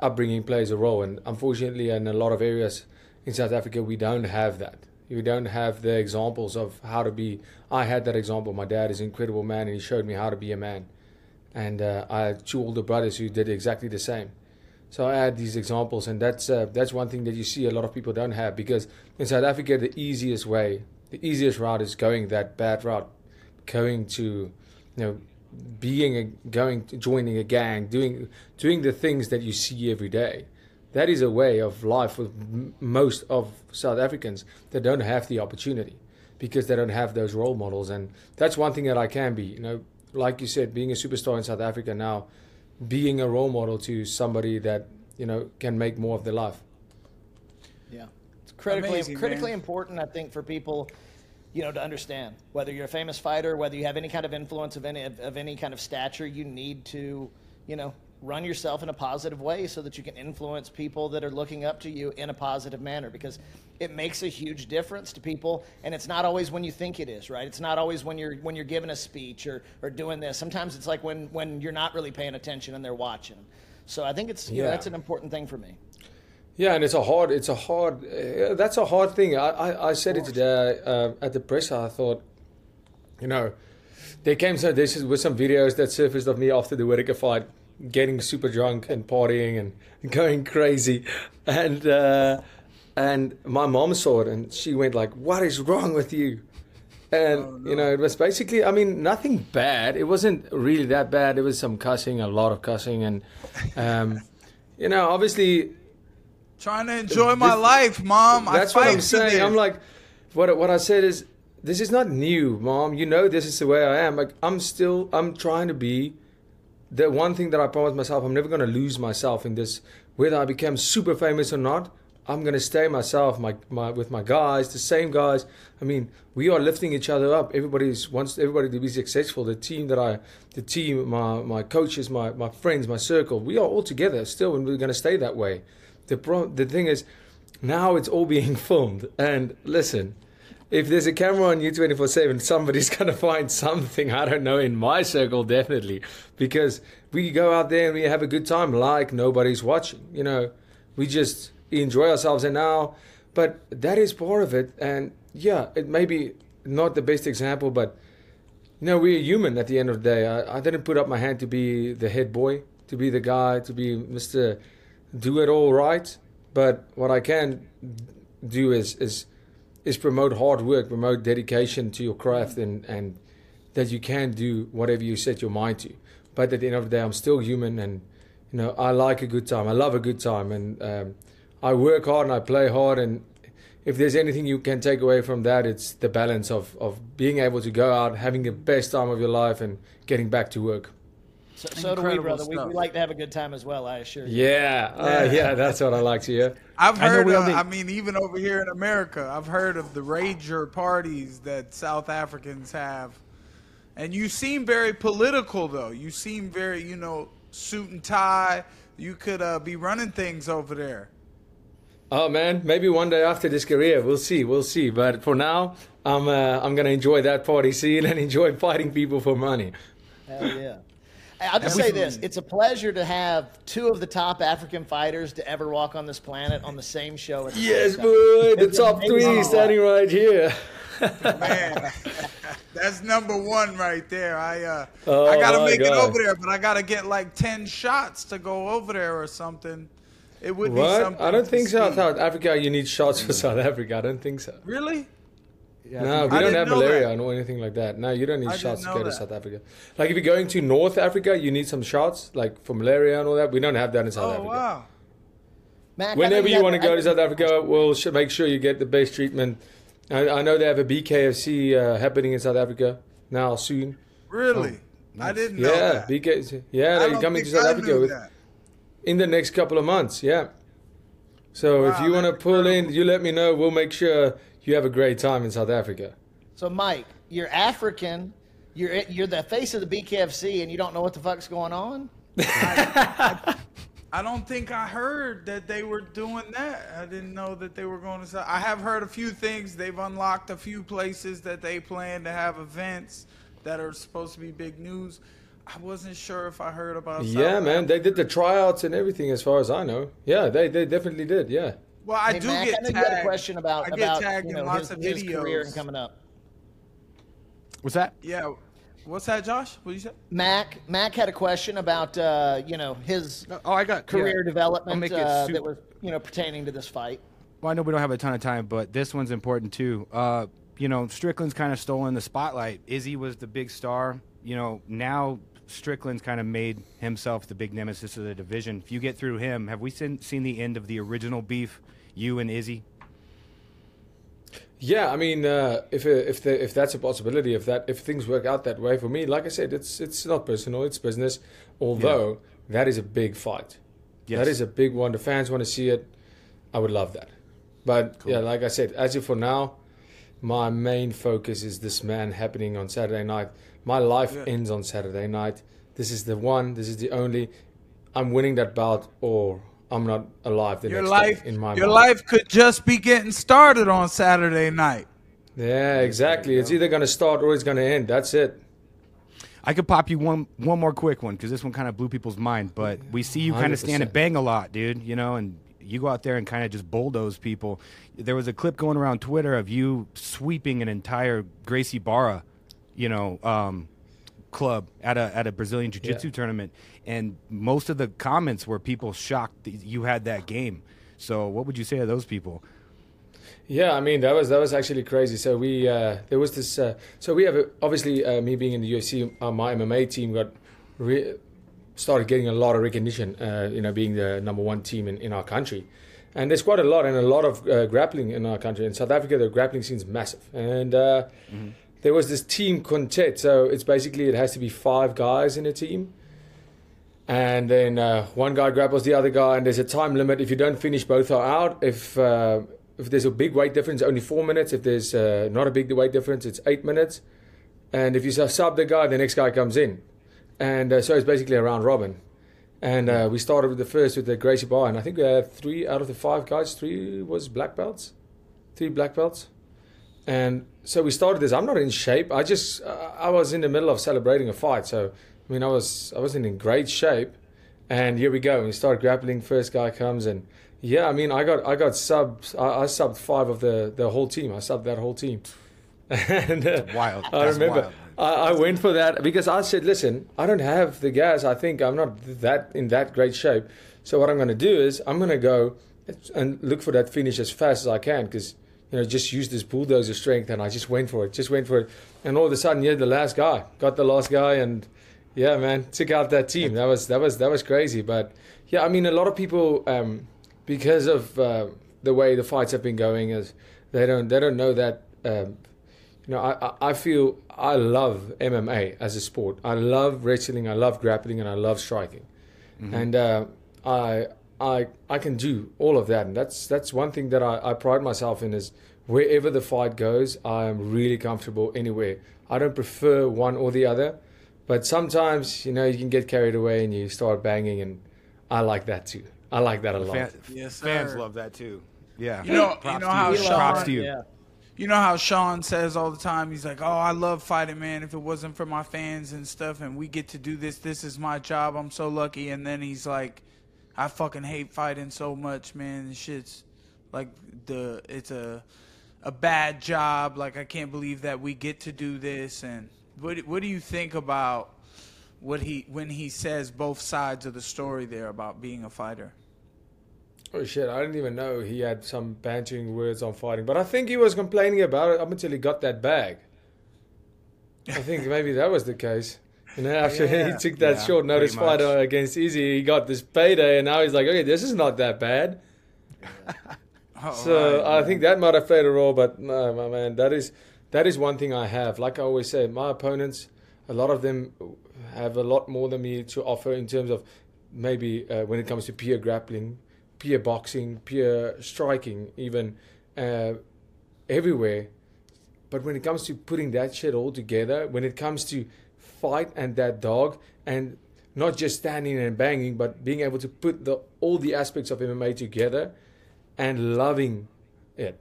upbringing plays a role, and unfortunately, in a lot of areas in South Africa, we don't have that. We don't have the examples of how to be. I had that example. My dad is an incredible man, and he showed me how to be a man. And uh, I had two older brothers who did exactly the same. So I had these examples, and that's uh, that's one thing that you see a lot of people don't have because in South Africa, the easiest way, the easiest route is going that bad route, going to, you know, being a going joining a gang, doing doing the things that you see every day. That is a way of life for m- most of South Africans that don't have the opportunity because they don't have those role models, and that's one thing that I can be. You know, like you said, being a superstar in South Africa now, being a role model to somebody that you know can make more of their life. Yeah, it's critically Amazing, critically man. important. I think for people, you know, to understand whether you're a famous fighter, whether you have any kind of influence of any of, of any kind of stature, you need to, you know, run yourself in a positive way so that you can influence people that are looking up to you in a positive manner because it makes a huge difference to people and it's not always when you think it is right it's not always when you're when you're giving a speech or or doing this sometimes it's like when when you're not really paying attention and they're watching so i think it's you know Yeah. that's an important thing for me Yeah, and it's a hard, it's a hard, uh, that's a hard thing. I, I, I said it today uh, at the press. I thought, you know, there came some, this is with some videos that surfaced of me after the Whittaker fight, getting super drunk and partying and going crazy, and uh, and my mom saw it, and she went like, "What is wrong with you?" And you know, it was basically, I mean, nothing bad. It wasn't really that bad. It was some cussing, a lot of cussing, and um, you know, obviously Trying to enjoy my This- life, mom. that's what I'm saying. I'm like, what what I said is, this is not new, mom. You know, this is the way I am. Like, I'm still, I'm trying to be. The one thing that I promised myself, I'm never going to lose myself in this. Whether I become super famous or not, I'm going to stay myself, my, my with my guys, the same guys. I mean, we are lifting each other up. Everybody's wants everybody to be successful. The team that I, the team, my my coaches, my my friends, my circle, we are all together still, and we're going to stay that way. The pro- the thing is, now it's all being filmed. And listen, if there's a camera on you 24 7, somebody's going to find something. I don't know, in my circle, definitely. Because we go out there and we have a good time like nobody's watching. You know, we just enjoy ourselves. And now, but that is part of it. And yeah, it may be not the best example, but you know, we're human at the end of the day. I, I didn't put up my hand to be the head boy, to be the guy, to be Mr. Do it all right. But what I can do is is is promote hard work, promote dedication to your craft, and and that you can do whatever you set your mind to. But at the end of the day, I'm still human, and you know I like a good time. I love a good time, and um, I work hard and I play hard. And if there's anything you can take away from that, it's the balance of of being able to go out, having the best time of your life, and getting back to work. So, so do we, brother. We, we like to have a good time as well. I assure you. Yeah, uh, yeah, that's what I like to hear. I've heard. we of, only- I mean, even over here in America, I've heard of the rager parties that South Africans have, and you seem very political, though. You seem very, you know, suit and tie. You could uh, be running things over there. Oh man, maybe one day after this career, we'll see, we'll see. But for now, I'm uh, I'm gonna enjoy that party scene and enjoy fighting people for money. Hell yeah. Hey, I'll just say this: it's a pleasure to have two of the top African fighters to ever walk on this planet on the same show. At the Yes, same boy, the top amazing. three standing right here. Man, that's number one right there. I uh, Oh, I gotta my make it over there, but I gotta get like ten shots to go over there or something. It would be What? something. I don't think so. see. South Africa, you need shots for South Africa. I don't think so. Really? No, we I don't have malaria that. or anything like that. No, you don't need I shots to know go to. South Africa. Like if you're going to North Africa, you need some shots, like for malaria and all that. We don't have that in South Oh Africa. wow. Mac, Whenever you want to go to South Africa, we'll sh- make sure you get the best treatment. I, I know they have a BKFC uh, happening in South Africa now soon. Really? I didn't know Yeah, that. BK. Yeah, I they're don't coming to South I Africa with, in the next couple of months. Yeah. So if you want to that's pull in, you let me know. We'll make sure you have a great time in South Africa. So, Mike, you're African. You're you're the face of the BKFC, and you don't know what the fuck's going on. I don't think I heard that they were doing that. I didn't know that they were going to. South- I have heard a few things. They've unlocked a few places that they plan to have events that are supposed to be big news. I wasn't sure if I heard about. Yeah, South man, they did the tryouts and everything, as far as I know. Yeah, they they definitely did. Yeah. Well, I Hey, do Mac, get I know tagged. you had a question about I get about tagged you in lots his, of his career and coming up. What's that? Yeah. What's that, Josh? What you say? Mac Mac had a question about uh, you know his Oh, I got career yeah. Development make it uh, that was you know pertaining to this fight. Well, I know we don't have a ton of time, but this one's important too. Uh, you know, Strickland's kind of stolen the spotlight. Izzy was the big star. You know, now Strickland's kind of made himself the big nemesis of the division. If you get through him, have we seen, seen the end of the original beef, you and Izzy? Yeah, I mean, uh, if if the, if that's a possibility, if that if things work out that way for me, like I said, it's it's not personal, it's business. Although that is a big fight, Yes. that is a big one. The fans want to see it. I would love that, but yeah, like I said, as of for now, my main focus is this man happening on Saturday night. My life ends on Saturday night. This is the one. This is the only. I'm winning that bout, or I'm not alive the Your next life, day. In my your mind. life could just be getting started on Saturday night. Yeah, exactly. It's either going to start or it's going to end. That's it. I could pop you one one more quick one because this one kind of blew people's mind. But we see you kind of stand and bang a lot, dude. You know, and you go out there and kind of just bulldoze people. There was a clip going around Twitter of you sweeping an entire Gracie Barra, you know, um, club at a at a Brazilian Jiu Jitsu Yeah. tournament, and most of the comments were people shocked that you had that game. So, what would you say to those people? Yeah, I mean that was that was actually crazy. So we uh, there was this. Uh, so we have a, obviously uh, me being in the UFC, uh, my MMA team got re- started getting a lot of recognition. Uh, you know, being the number one team in, in our country, and there's quite a lot and a lot of uh, grappling in our country. In South Africa, the grappling scene is massive, and uh, there was this team quintet. So it's basically it has to be five guys in a team. And then uh, one guy grapples the other guy, and there's a time limit. If you don't finish, both are out. If uh, if there's a big weight difference, only four minutes. If there's uh, not a big weight difference, it's eight minutes. And if you sub the guy, the next guy comes in. And uh, so it's basically a round robin. And uh, we started with the first with the Gracie Bar, and I think we had three out of the five guys. Three was black belts, three black belts. And so we started this. I'm not in shape. I just uh, I was in the middle of celebrating a fight, so I mean I was I wasn't in great shape. And here we go. We start grappling. First guy comes, and yeah, I mean I got I got subs. I, I subbed five of the the whole team. I subbed that whole team. and uh, wild. I That's remember wild. I, I went for that because I said, listen, I don't have the gas. I think I'm not that in that great shape. So what I'm going to do is I'm going to go and look for that finish as fast as I can because you know just use this bulldozer strength and I just went for it, just went for it, and all of a sudden, yeah, the last guy got the last guy and yeah, man, took out that team. That was that was that was crazy. But yeah, I mean, a lot of people um, because of uh, the way the fights have been going is they don't they don't know that. Um, you know, I, I- I feel I love MMA as a sport. I love wrestling, I love grappling, and I love striking. And uh, I, I, I can do all of that. And that's that's one thing that I, I pride myself in is wherever the fight goes, I am really comfortable anywhere. I don't prefer one or the other, but sometimes you know you can get carried away and you start banging, and I like that too. I like that a lot. Fan- Yes, fans love that too. Yeah. You know, you Props know to how you. Sean, Props to you. Yeah. You know how Sean says all the time, he's like, Oh, I love fighting, man. If it wasn't for my fans and stuff, and we get to do this, this is my job. I'm so lucky. And then he's like, I fucking hate fighting so much, man. Shit's like the, it's a, a bad job. Like, I can't believe that we get to do this. And what, what do you think about what he, when he says both sides of the story there about being a fighter? Oh shit! I didn't even know he had some bantering words on fighting, but I think he was complaining about it up until he got that bag. I think maybe that was the case. And then after Yeah. he took that Yeah, short notice fight much. uh, against Izzy, he got this payday, and now he's like, okay, this is not that bad. Oh, So right. I think that might have played a role, but no, my man, that is that is one thing I have. Like I always say, my opponents, a lot of them have a lot more than me to offer in terms of maybe uh, when it comes to peer grappling, peer boxing, peer striking, even uh, everywhere. But when it comes to putting that shit all together, when it comes to fight and that dog, and not just standing and banging, but being able to put the all the aspects of MMA together and loving it.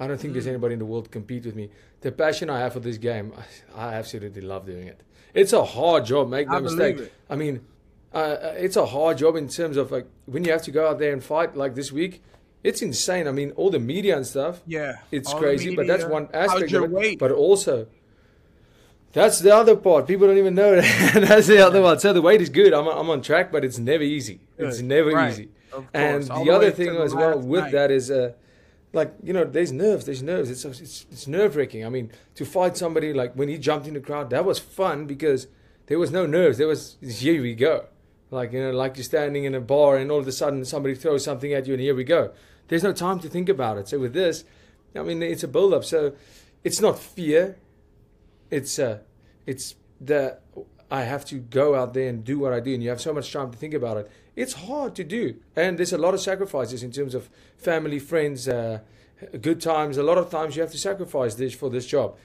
I don't think there's anybody in the world to compete with me. The passion I have for this game, I I absolutely love doing it. It's a hard job, make no I mistake. it. I mean, uh, it's a hard job in terms of like when you have to go out there and fight like this week. It's insane. I mean, all the media and stuff. Yeah, it's crazy. But that's one aspect of it. weight? But also, that's the other part. People don't even know that. that's the other one. So the weight is good. I'm, I'm on track, but it's never easy. It's never Right. easy. And. All the the other thing as well with night. that is, uh, like you know, there's nerves. There's nerves. It's it's, it's nerve wracking. I mean, to fight somebody like when he jumped in the crowd, that was fun because there was no nerves. There was here we go. Like you know, like you're standing in a bar and all of a sudden somebody throws something at you and here we go. There's no time to think about it. So with this, I mean, it's a build up. So it's not fear. It's uh, it's the I have to go out there and do what I do, and you have so much time to think about it. It's hard to do, and there's a lot of sacrifices in terms of family, friends, uh, good times. A lot of times you have to sacrifice this for this job,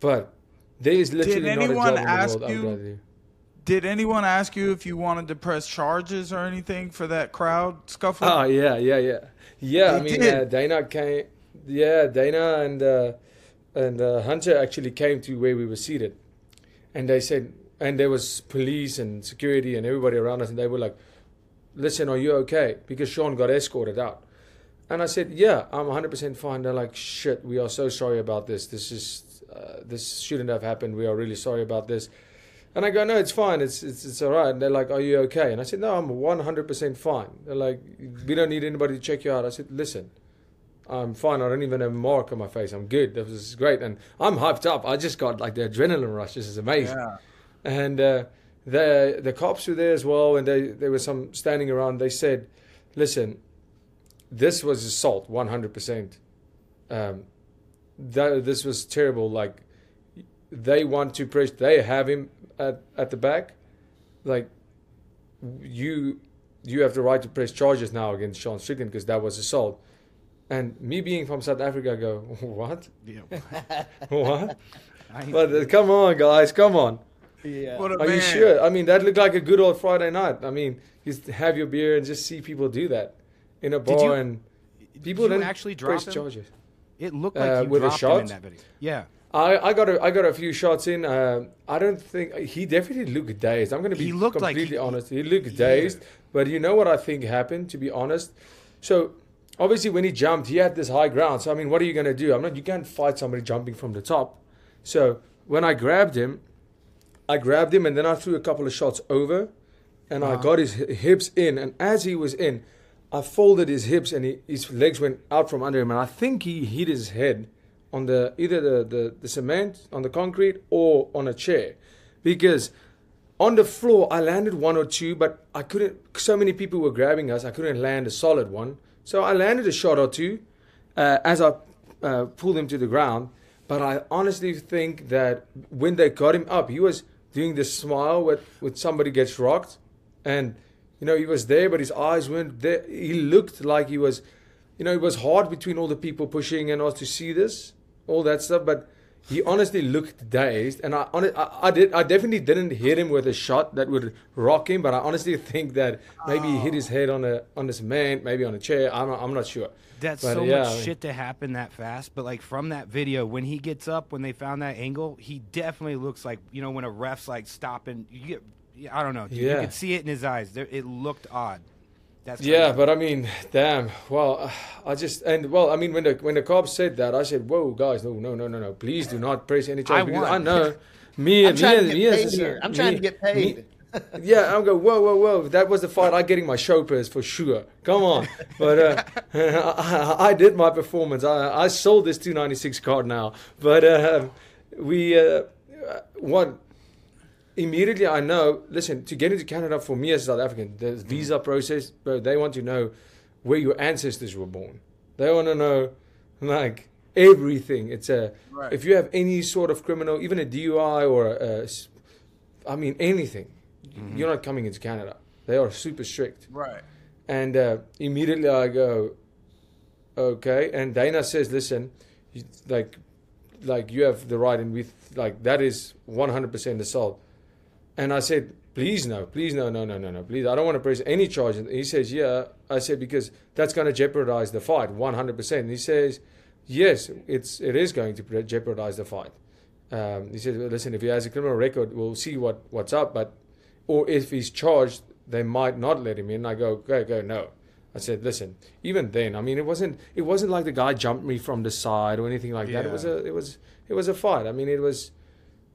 but there is literally not a anyone job in the ask world I would you- Did anyone ask you if you wanted to press charges or anything for that crowd scuffle? Oh yeah, yeah, yeah, yeah. I mean, did. uh, Dana came. Yeah, Dana and uh, and uh, Hunter actually came to where we were seated, and they said, and there was police and security and everybody around us, and they were like, "Listen, are you okay?" Because Sean got escorted out, and I said, "Yeah, I'm 100% fine." They're like, "Shit, we are so sorry about this. This is uh, this shouldn't have happened. We are really sorry about this." And I go, no, it's fine. It's it's it's all right. And they're like, are you okay? And I said, no, I'm 100% fine. They're like, we don't need anybody to check you out. I said, listen, I'm fine. I don't even have a mark on my face. I'm good. That was great, and I'm hyped up. I just got like the adrenaline rush. This is amazing. Yeah. And uh, the the cops were there as well, and they there was some standing around. They said, "Listen, this was assault, 100 percent. Um, that this was terrible. Like they want to press. They have him at at the back. Like you you have the right to press charges now against Sean Strickland because that was assault." And me being from South Africa, I go, what? Yeah. What? But uh, come on, guys, come on. Yeah. Are man. you sure? I mean, that looked like a good old Friday night. I mean, just have your beer and just see people do that in a bar you- and people you didn't actually drop him? charges. it looked like Uh, you with a dropped him in that video. Yeah. I, I got a I got a few shots in. Uh, I don't think he definitely looked dazed. I'm going to be He looked like completely he- honest. He looked dazed, but you know what I think happened? To be honest, so obviously when he jumped, he had this high ground. So I mean, what are you going to do? I'm not. You can't fight somebody jumping from the top. So when I grabbed him, I grabbed him and then I threw a couple of shots over, and I uh-huh. got his hips in. And as he was in, I folded his hips and he, his legs went out from under him. And I think he hit his head on the either the, the, the cement on the concrete or on a chair, because on the floor I landed one or two, but I couldn't. So many people were grabbing us, I couldn't land a solid one. So I landed a shot or two uh, as I uh, pulled him to the ground. But I honestly think that when they got him up, he was doing this smile when, when somebody gets rocked. And, you know, he was there, but his eyes weren't there. He looked like he was, you know, it was hard between all the people pushing and us to see this, all that stuff. But he honestly looked dazed. And I, I, I, did, I definitely didn't hit him with a shot that would rock him. But I honestly think that maybe he hit his oh. head on a on this man, maybe on a chair. I'm not, I'm not sure. That's But, so yeah, much I mean- shit to happen that fast. But like from that video, when he gets up, when they found that angle, he definitely looks like you know when a ref's like stopping. You get, I don't know. dude, You Yeah. could see it in his eyes. There, it looked odd. That's Yeah, but I mean, damn. Well, I just and well, I mean, when the when the cops said that, I said, "Whoa, guys, no, no, no, no, no! Please do not press any charge I because won. I know me I'm and trying me to and get me paid as a-. I'm trying me- to get paid. me- yeah, I'm going. Whoa, whoa, whoa! That was the fight. I'm getting my chauffeurs for sure. Come on, but uh, I, I did my performance. I, I sold this 296 card now, but uh, we uh, what immediately I know, listen, to get into Canada for me as a South African, the visa process, bro, they want to know where your ancestors were born. They want to know, like, everything. It's a, Right. if you have any sort of criminal, even a DUI or a, a s- I mean, anything, you're not coming into Canada. They are super strict. Right. And uh, immediately I go, okay. And Dana says, listen, you, like, like you have the right, and with like that is 100% assault. And I said, please no, please no, no, no, no, no, please. I don't want to press any charge. And he says, yeah. I said because that's going to jeopardize the fight 100%. And he says, yes, it's it is going to jeopardize the fight. Um, he said, listen, if he has a criminal record, we'll see what what's up. But or if he's charged, they might not let him in. I go, go, go, no. I said, listen. Even then, I mean, it wasn't it wasn't like the guy jumped me from the side or anything like that. It was a it was it was a fight. I mean, it was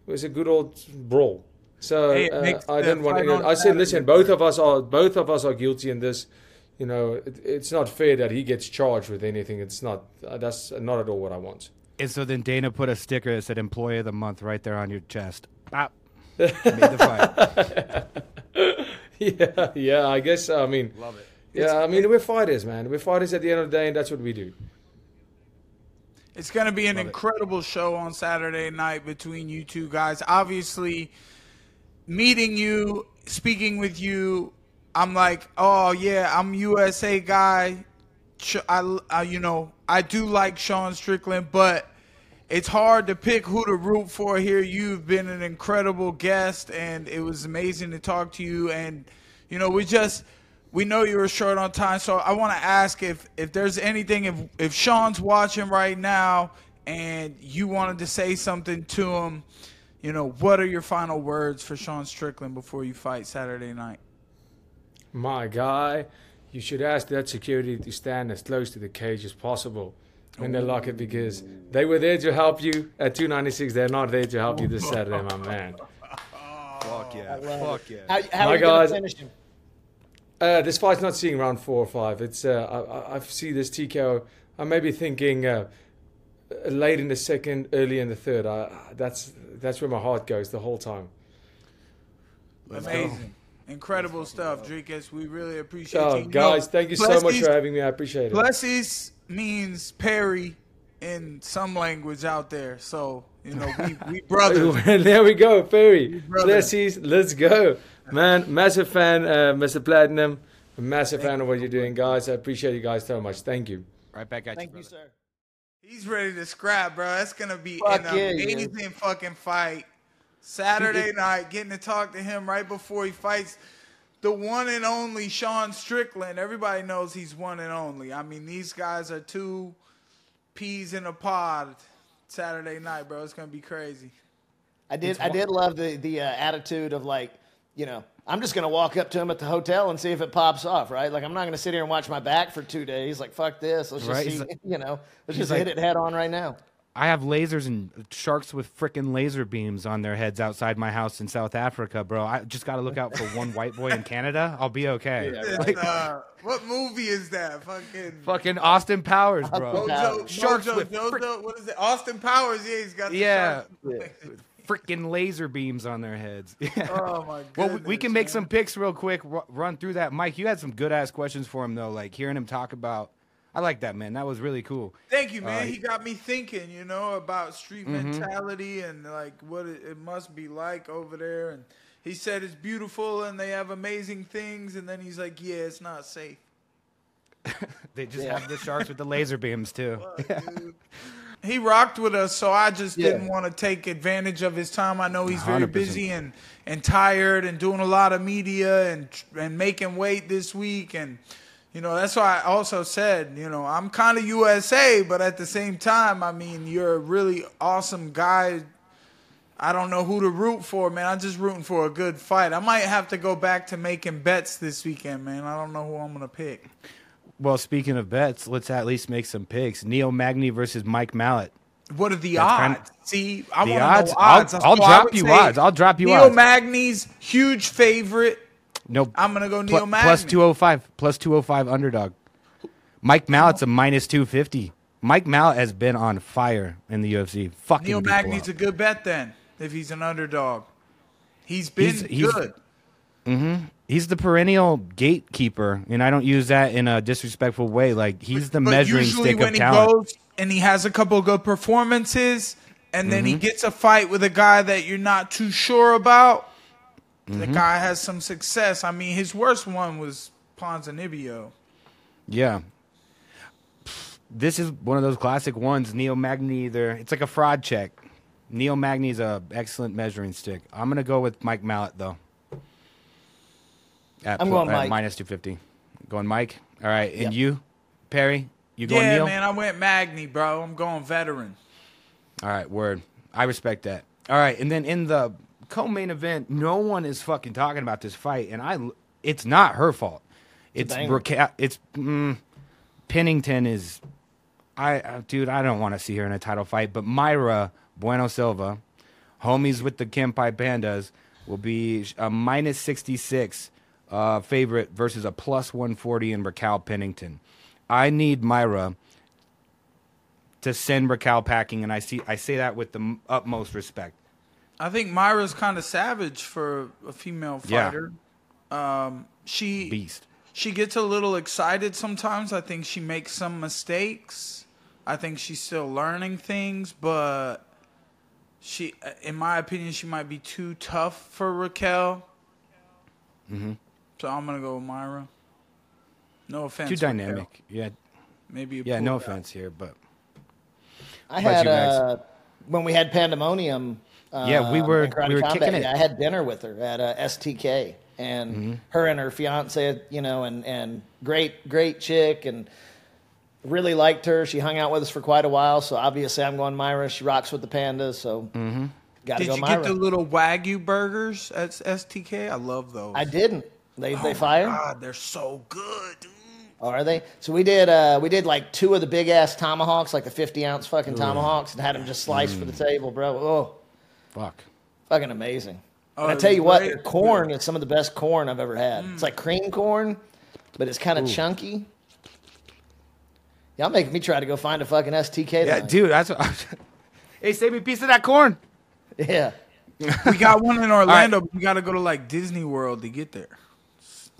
it was a good old brawl. So Hey, uh, makes I didn't want. To, I said, listen, both of us are both of us are guilty in this. You know, it, it's not fair that he gets charged with anything. It's not. Uh, that's not at all what I want. And so then Dana put a sticker that said "Employee of the Month" right there on your chest. Bop. Made the fight. yeah, yeah. I guess. I mean, Love it. yeah. I mean, we're fighters, man. We're fighters at the end of the day, and that's what we do. It's going to be an incredible show on Saturday night between you two guys. Obviously, meeting you, speaking with you, I'm like, oh yeah, I'm USA guy. I, I, you know, I do like Sean Strickland, but it's hard to pick who to root for here. You've been an incredible guest, and it was amazing to talk to you. And you know, we just we know you were short on time, so I want to ask if if there's anything if if Sean's watching right now and you wanted to say something to him, you know, what are your final words for Sean Strickland before you fight Saturday night? My guy, you should ask that security to stand as close to the cage as possible when they lock it because they were there to help you at 296. They're not there to help you this Saturday, my man. Fuck yeah. Fuck yeah. How, how My are you guys- finish him? Uh, this fight's not seeing round four or five. It's uh, I, I- I see this TKO. I may be thinking uh, late in the second, early in the third. I, that's that's where my heart goes the whole time. Amazing. Incredible stuff, Dricus. We really appreciate Oh, you. You guys, know, thank you so much for having me. I appreciate it. Plessis means Perry in some language out there. So, you know, we, we brothers. there we go, Perry. brother. Let's go. Man, massive fan, uh, Mr. Platinum. A massive fan of what you're doing, guys. I appreciate you guys so much. Thank you. Right back at Thank you, you, brother. sir. He's ready to scrap, bro. That's gonna be Fuck an yeah, he is. amazing fucking fight. Saturday night, getting to talk to him right before he fights the one and only Sean Strickland. Everybody knows he's one and only. I mean, these guys are two peas in a pod. Saturday night, bro. It's gonna be crazy. I did. I did love the the uh, attitude of like, you know, I'm just gonna walk up to him at the hotel and see if it pops off, right? Like I'm not gonna sit here and watch my back for two days. Like fuck this. Let's just Right, see, like- you know, let's just like- hit it head on right now. I have lasers and sharks with freaking laser beams on their heads outside my house in South Africa, bro. I just got to look out for one white boy in Canada. I'll be okay. It's, uh, what movie is that? Fucking Fucking Austin Powers, bro. Mojo, Sharks Mojo with Jojo. What is it? Austin Powers. Yeah, he's got the Yeah. Shark. freaking laser beams on their heads. Oh my god. Well, we- we can make some picks real quick. ru- Run through that, Mike. You had some good ass questions for him though. Like hearing him talk about. I like that man. That was really cool. Thank you, man. Uh, he got me thinking, you know, about street Mm-hmm. mentality and like what it, it must be like over there. And he said it's beautiful and they have amazing things. And then he's like, "Yeah, it's not safe." They just have the sharks with the laser beams too. Dude. He rocked with us, so I just Yeah. didn't want to take advantage of his time. I know he's very 100%. busy and, and tired and doing a lot of media and and making weight this week and you know that's why I also said you know I'm kind of USA, but at the same time, I mean you're a really awesome guy. I don't know who to root for, man. I'm just rooting for a good fight. I might have to go back to making bets this weekend, man. I don't know who I'm gonna pick. Well, speaking of bets, let's at least make some picks. Neil Magny versus Mike Malott. What are the That's odds? kind See, I The want odds? know I'll- I'll drop you odds. I'll drop you Neil odds. Magny's huge favorite. No, I'm gonna go pl- Neil Magny. plus two hundred five. Plus two hundred five underdog. Mike Malott's a minus two fifty. Mike Malott has been on fire in the UFC. Fucking Neil Magny's a good bet then if he's an underdog. He's been He's- he's- good. Mm-hmm. He's the perennial gatekeeper, and I don't use that in a disrespectful way. Like he's the But measuring usually stick when of he talent. goes and he has a couple of good performances, and then he Mm-hmm. gets a fight with a guy that you're not too sure about, Mm-hmm. the guy has some success. I mean, his worst one was Ponzinibbio. Yeah. This is one of those classic ones. Neil Magny either it's like a fraud check. Neil Magny's a excellent measuring stick. I'm gonna go with Mike Malott though. At I'm pl- going at Mike. minus two fifty. Going Mike. All right, and Yep. you, Perry. You going Yeah, Neil? man, I went Magny, bro. I'm going veteran. All right, word. I respect that. All right, and then in the co-main event, no one is fucking talking about this fight, and I. It's not her fault. It's banger. Raquel. It's mm, Pennington is. I uh, dude, I don't want to see her in a title fight, but Mayra Bueno Silva, homies with the Kanpai Pandas, will be a minus sixty six uh, favorite versus a plus one forty in Raquel Pennington. I need Mayra to send Raquel packing, and I see I say that with the utmost respect. I think Mayra's kind of savage for a female fighter. Yeah. Um, she Beast. she gets a little excited sometimes. I think she makes some mistakes. I think she's still learning things, but she, in my opinion, she might be too tough for Raquel. Mm-hmm. So I'm gonna go with Mayra. No offense. Too dynamic. Yeah, Maybe a yeah. No pull- offense here, but I had you guys? uh, when we had Pandemonium. Yeah, we um, were- we were Combat, kicking it. I had dinner with her at uh, STK, and Mm-hmm. her and her fiance, you know, and and great great chick, and really liked her. She hung out with us for quite a while, so obviously I'm going Mayra. She rocks with the pandas, so Mm-hmm. got to Did go you Mayra. get the little wagyu burgers at STK? I love those. I didn't. They Oh they my fired. God, they're so good, dude. Oh, are they? So we did. Uh, we did like two of the big ass tomahawks, like the fifty ounce fucking tomahawks, and had them just sliced for the Mm. table, bro. Oh, fuck. fucking amazing. Oh, and I tell you what, their corn is some of the best corn I've ever had. Mm. It's like cream corn, but it's kind of chunky. Y'all making me try to go find a fucking STK. Yeah, tonight. dude, that's what. hey, save me a piece of that corn. Yeah. We got one in Orlando, but you got to go to like Disney World to get there.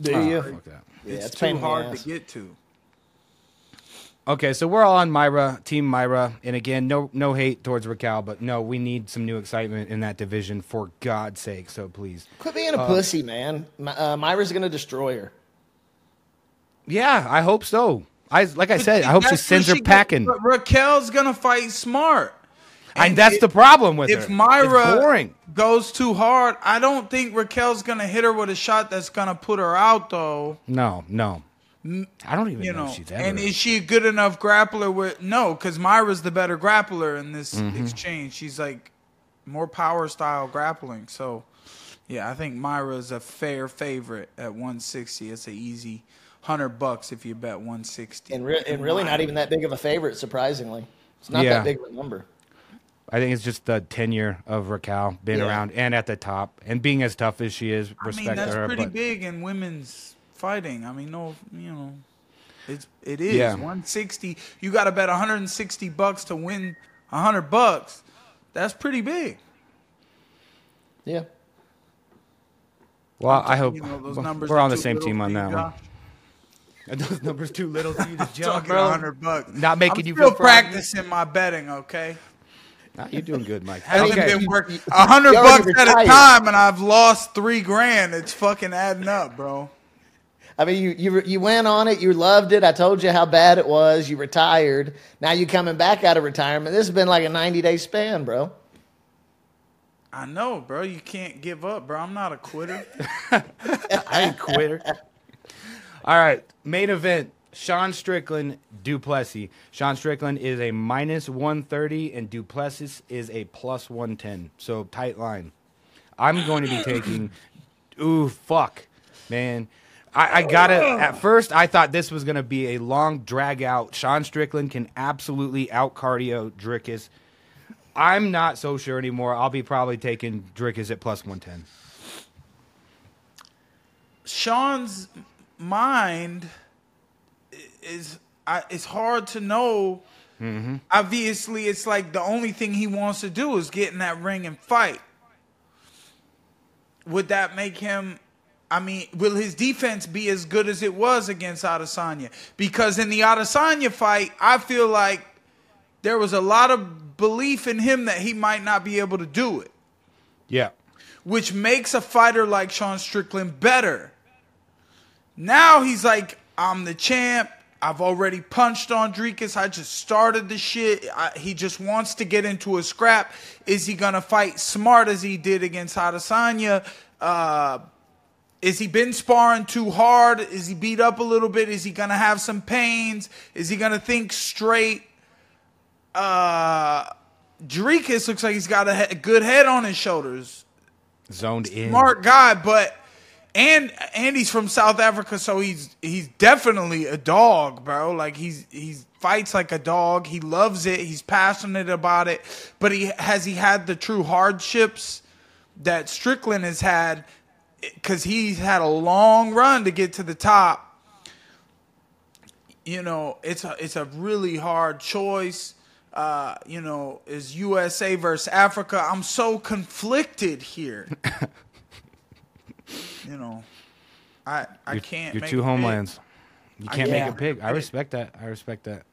Do Oh, you? fuck that. Yeah, it's it's too hard to get to. Okay, so we're all on Mayra, Team Mayra, and again, no no hate towards Raquel, but no, we need some new excitement in that division for God's sake. So please, Quit being a pussy, man. My, uh, Mayra's gonna destroy her. yeah, I hope so. I like I said, I hope she sends what her she- packing. But Raquel's gonna fight smart. And that's the problem with it. if her. Mayra it's boring. goes too hard, I don't think Raquel's gonna hit her with a shot that's gonna put her out though. No, no. I don't even You know, know, if she's ever. and is she a good enough grappler? With no, because Mayra's the better grappler in this Mm-hmm. exchange. She's like more power style grappling. So, yeah, I think Mayra's a fair favorite at 160. It's an easy hundred bucks if you bet 160. And, re- and really not even that big of a favorite, surprisingly. It's not Yeah. that big of a number. I think it's just the tenure of Raquel being Yeah. around and at the top and being as tough as she is. I Respect mean, that's her, pretty but big in women's fighting. I mean, no, you know, it's it is Yeah. 160. You got to bet 160 bucks to win 100 bucks. That's pretty big. Yeah. well, I hope You know, those we're numbers we're on the same team on that one. Josh. Are those numbers too little for you to jump, Talking bro? 100 bucks. Not making I'm you still feel proud of me? practicing my betting. Okay, Nah, you're doing good, Mike. hasn't Okay. been working. a 100 bucks at a time, and I've lost three grand. It's fucking adding up, bro. I mean, you, you you went on it. You loved it. I told you how bad it was. You retired. Now you coming back out of retirement. This has been like a 90 day span, bro. I know, bro. You can't give up, bro. I'm not a quitter. I ain't quitter. All right, main event: Sean Strickland, Du Plessis. Sean Strickland is a minus one thirty, and Du Plessis is a plus one ten. So tight line. I'm going to be taking. Ooh, fuck, man. I, I gotta. At first, I thought this was gonna be a long drag out. Sean Strickland can absolutely out cardio Dricus. I'm not so sure anymore. I'll be probably taking Dricus at plus one ten. Sean's mind is I, it's hard to know. Mm-hmm. Obviously, it's like the only thing he wants to do is get in that ring and fight. Would that make him? I mean, will his defense be as good as it was against Adesanya? Because in the Adesanya fight, I feel like there was a lot of belief in him that he might not be able to do it Yeah. which makes a fighter like Sean Strickland better. Now he's like, I'm the champ. I've already punched on Dricus. I just started the shit. I, he just wants to get into a scrap. Is he gonna fight smart as he did against Adesanya? Uh, is he been sparring too hard? Is he beat up a little bit? Is he gonna have some pains? Is he gonna think straight? Uh, Dricus looks like he's got a he- good head on his shoulders Zoned in. smart guy, but and and he's from South Africa, so he's he's definitely a dog, bro. Like he's he's fights like a dog. He loves it. He's passionate about it. But he has he had the true hardships that Strickland has had because he's had a long run to get to the top. You know, it's a it's a really hard choice. Uh, you know, is USA versus Africa? I'm so conflicted here. you know, I I Your- can't. Your make two a pick. homelands. You can't Yeah. make a pig. I respect that. I respect that.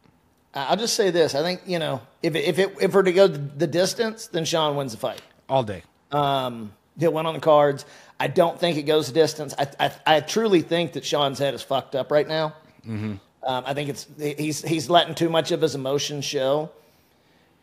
I- I'll just say this. I think, you know, if it, if it if we're to go the distance, then Sean wins the fight. All day. Um, he'll win on the cards. I don't think it goes the distance. I, I, I truly think that Sean's head is fucked up right now. Um, I think it's he's he's letting too much of his emotions show.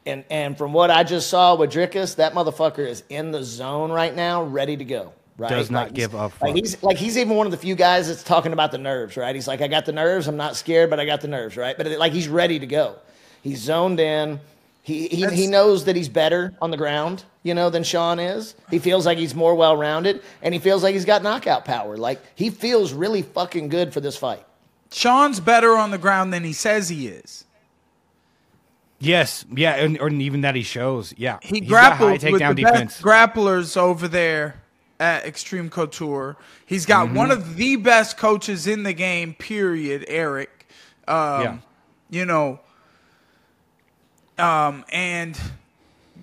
And and from what I just saw with Dricus, that motherfucker is in the zone right now, ready to go. Right? Does not he's- give up. Like he's like he's even one of the few guys that's talking about the nerves, right? He's like, I got the nerves. I'm not scared, but I got the nerves, right? But like he's ready to go. He's zoned in. He he, he knows that he's better on the ground, you know, than Sean is. He feels like he's more well rounded, and he feels like he's got knockout power. Like he feels really fucking good for this fight. Sean's better on the ground than he says he is. Yes. Yeah. And, or even that he shows. Yeah. He He's got high grapples with the defense. best grapplers over there at Extreme Couture. He's got Mm-hmm. one of the best coaches in the game. Period. Eric. Um, Yeah. you know, um, and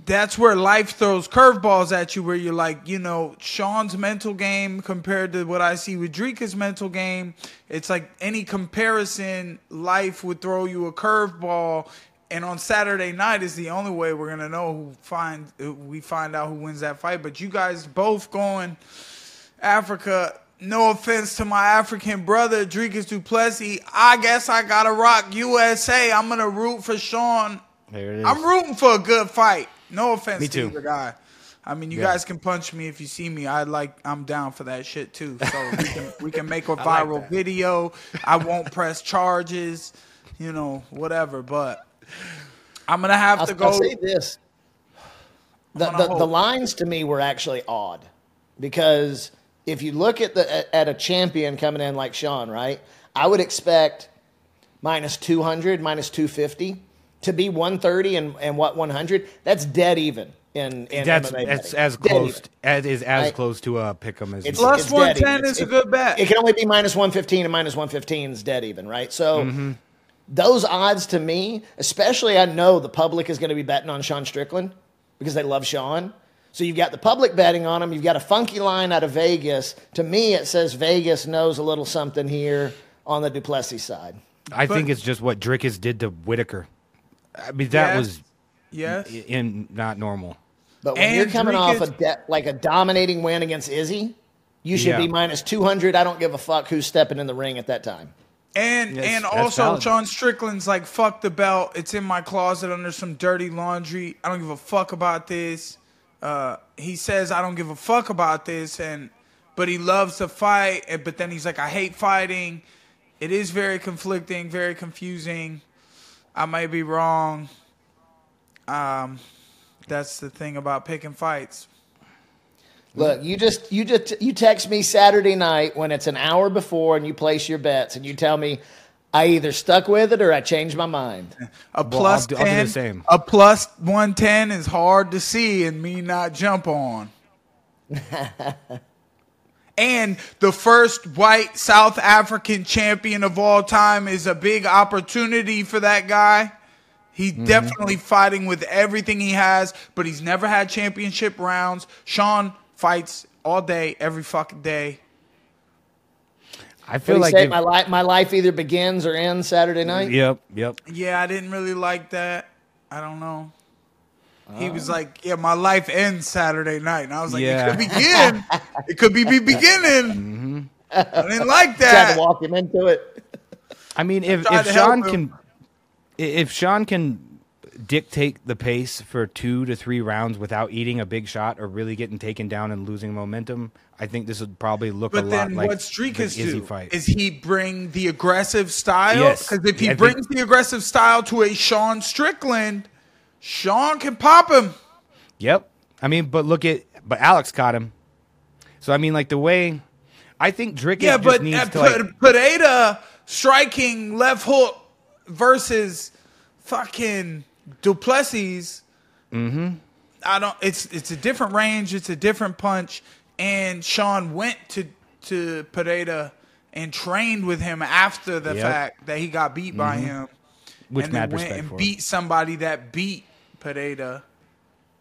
that's where life throws curveballs at you, where you're like, you know, Sean's mental game compared to what I see with Drika's mental game. It's like any comparison, life would throw you a curveball. And on Saturday night is the only way we're gonna know who find we find out who wins that fight. But you guys both going Africa. No offense to my African brother, Dricus Du Plessis. I guess I gotta rock USA. I'm gonna root for Sean. There it is. I'm rooting for a good fight. No offense Me to too. either guy. I mean, you Yeah. guys can punch me if you see me. I like. I'm down for that shit too. So we can we can make a viral video. I won't press charges. You know, whatever. But I'm gonna have I'll, to I'll go. say this: the, the, the lines to me were actually odd because if you look at the at- at a champion coming in like Sean, right? I would expect minus 200, minus 250 to be 130 and, and what 100. That's dead even in, in That's MMA that's as Dead close even. as is as Right. close to a pick 'em as It's- you Plus it's 110 It's- is a good bet. It can only be minus 115 and minus 115 is dead even, right? So Mm-hmm. Those odds to me, especially I know the public is going to be betting on Sean Strickland because they love Sean. So you've got the public betting on him. You've got a funky line out of Vegas. To me, it says Vegas knows a little something here on the Du Plessis side. I think it's just what Dricus did to Whittaker. I mean, that Yes. was yes. i- in not normal. But when And you're coming off a de- like a dominating win against Izzy, you should Yeah. be minus 200. I don't give a fuck who's stepping in the ring at that time. And Yes, and also valid. Sean Strickland's like fuck the belt. It's in my closet under some dirty laundry. I don't give a fuck about this. Uh, he says I don't give a fuck about this, and but he loves to fight. And, but then he's like I hate fighting. It is very conflicting, very confusing. I might be wrong. Um, that's the thing about picking fights. Look, you just you just you text me Saturday night when it's an hour before and you place your bets and you tell me I either stuck with it or I changed my mind. A I'll plus do- I'll do the 10, same. a plus 110 is hard to see and me not jump on. and the first white South African champion of all time is a big opportunity for that guy. He's Mm-hmm. definitely fighting with everything he has, but he's never had championship rounds. Sean fights all day, every fucking day. I feel like say? if- My life my life either begins or ends Saturday night. Mm, yep, yep. Yeah, I didn't really like that. I don't know. He was ah. like, "Yeah, my life ends Saturday night," and I was like, Yeah. "It could begin. it could be be beginning." Mm-hmm. I didn't like Tried that. to walk him into it. I mean, if tried if Sean can, if Sean can dictate the pace for two to three rounds without eating a big shot or really getting taken down and losing momentum, I think this would probably look a But lot then, like what's the Streakus Izzy do? fight. Is he bring the aggressive style? Yes. Because if he I think- brings the aggressive style to a Sean Strickland, Sean can pop him. Yep. I mean, but look at but Alex caught him. So I mean, like the way I think Drick Yeah, but needs uh, to like. Pereira striking left hook versus fucking Du Plessis. Mm-hmm. I don't. It's it's a different range. It's a different punch. And Sean went to to Pereira and trained with him after the Yep. fact that he got beat by him, Which and then went and beat somebody that beat Pereira.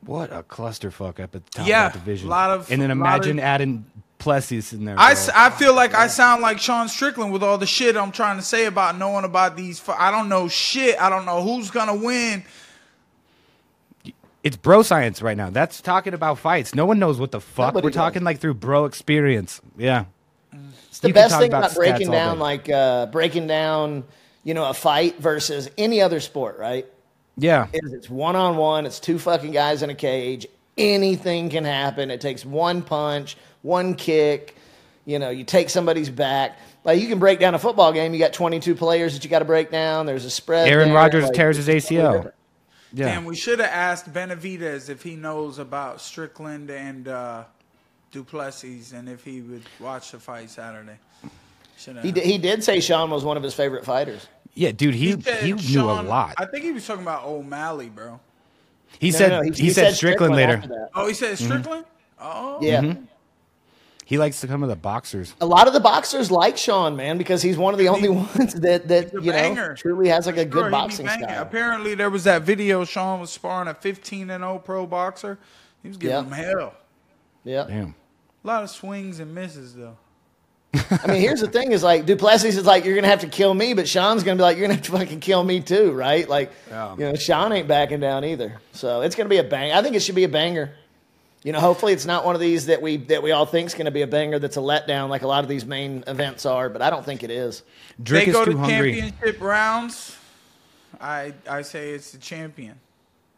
What a clusterfuck up at the top Yeah, of that division. A lot of- and then imagine of- adding Plessis in there. I, bro. s- I feel like I sound like Sean Strickland with all the shit I'm trying to say about knowing about these. fi- I don't know shit. I don't know who's gonna win. it's bro science right now. That's talking about fights. No one knows what the fuck. Nobody We're talking like through bro experience. Yeah. It's the You can best talk thing about about breaking all down day. like uh, breaking down, you know, a fight versus any other sport, right? Yeah. is it's one on one. It's two fucking guys in a cage. Anything can happen. It takes one punch, one kick. You know, you take somebody's back. Like you can break down a football game. You got 22 players that you got to break down. There's a spread. Aaron there, Rodgers like, tears his ACL. different. Yeah. Damn, we should have asked Benavides if he knows about Strickland and uh, Du Plessis, and if he would watch the fight Saturday. Shoulda He did, he did say Sean was one of his favorite fighters. Yeah, dude, he he, said knew a lot. I think he was talking about O'Malley, bro. He No, said no, he, said, Strickland, later. Oh, he said Strickland. Oh, Yeah. Mm-hmm. He likes to come to the boxers. A lot of the boxers like Sean, man, because he's one of the only ones that that He's a you know banger. truly has like a Sure, good he boxing banging. style. Apparently, there was that video. Sean was sparring a 15 and 0 pro boxer. He was giving Yeah. him hell. Yeah. Damn. A lot of swings and misses though. I mean, here's the thing: is like Du Plessis is like, you're gonna have to kill me, but Sean's gonna be like, you're gonna have to fucking kill me too, right? Like, Yeah. you know, Sean ain't backing down either. So it's gonna be a bang. I think it should be a banger. You know, hopefully it's not one of these that we that we all think is gonna be a banger that's a letdown like a lot of these main events are, but I don't think it is. Drake they is go too to hungry. championship rounds. I I say it's the champion.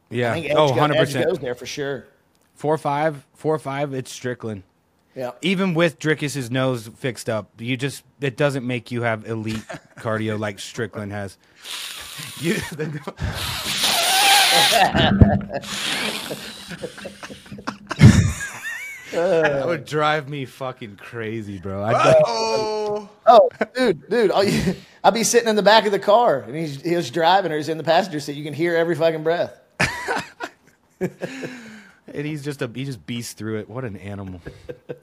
Yeah. I think Edge, oh, go- 100 Edge percent. goes there for sure. Four five, four five. It's Strickland. Yeah. Even with Dricus's nose fixed up, you just it doesn't make you have elite cardio like Strickland has. You, that would drive me fucking crazy, bro. I'd, Oh, Oh, dude, dude, I'll, I'll be sitting in the back of the car and he's he's driving or he's in the passenger seat. You can hear every fucking breath. and he's just a he just beasts through it. What an animal!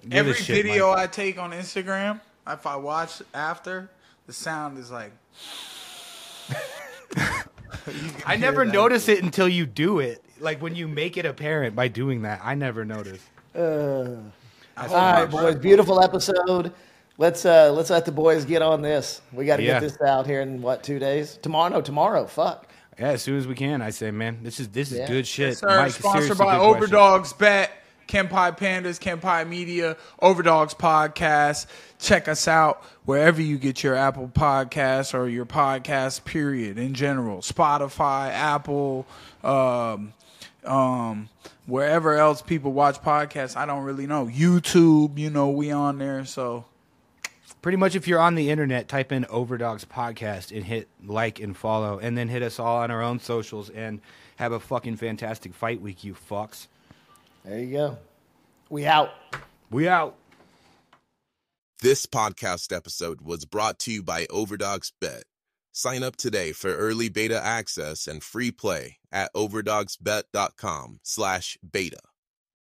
Give every shit, video Mike. I take on Instagram, if I watch after, the sound is like. I never notice it until you do it. Like when you make it apparent by doing that, I never notice. All right, boys, beautiful episode. Let's uh let's let the boys get on this. We got to Yeah. get this out here in what two days? Tomorrow? No, tomorrow. Fuck. Yeah, as soon as we can, I say, man, this is this is Yeah. good shit. Sir, Mike, sponsored by good question. Overdogs Bet, Kanpai Pandas, Kanpai Media, Overdogs Podcast. Check us out wherever you get your Apple Podcasts or your podcast. Period. In general, Spotify, Apple, um, um, wherever else people watch podcasts. I don't really know. YouTube, you know, we on there. So Pretty much, if you're on the internet, type in Overdogs Podcast and hit like and follow, and then hit us all on our own socials and have a fucking fantastic fight week, you fucks. There you go. We out. We out. This podcast episode was brought to you by Overdogs Bet. Sign up today for early beta access and free play at overdogsbet.com slash beta.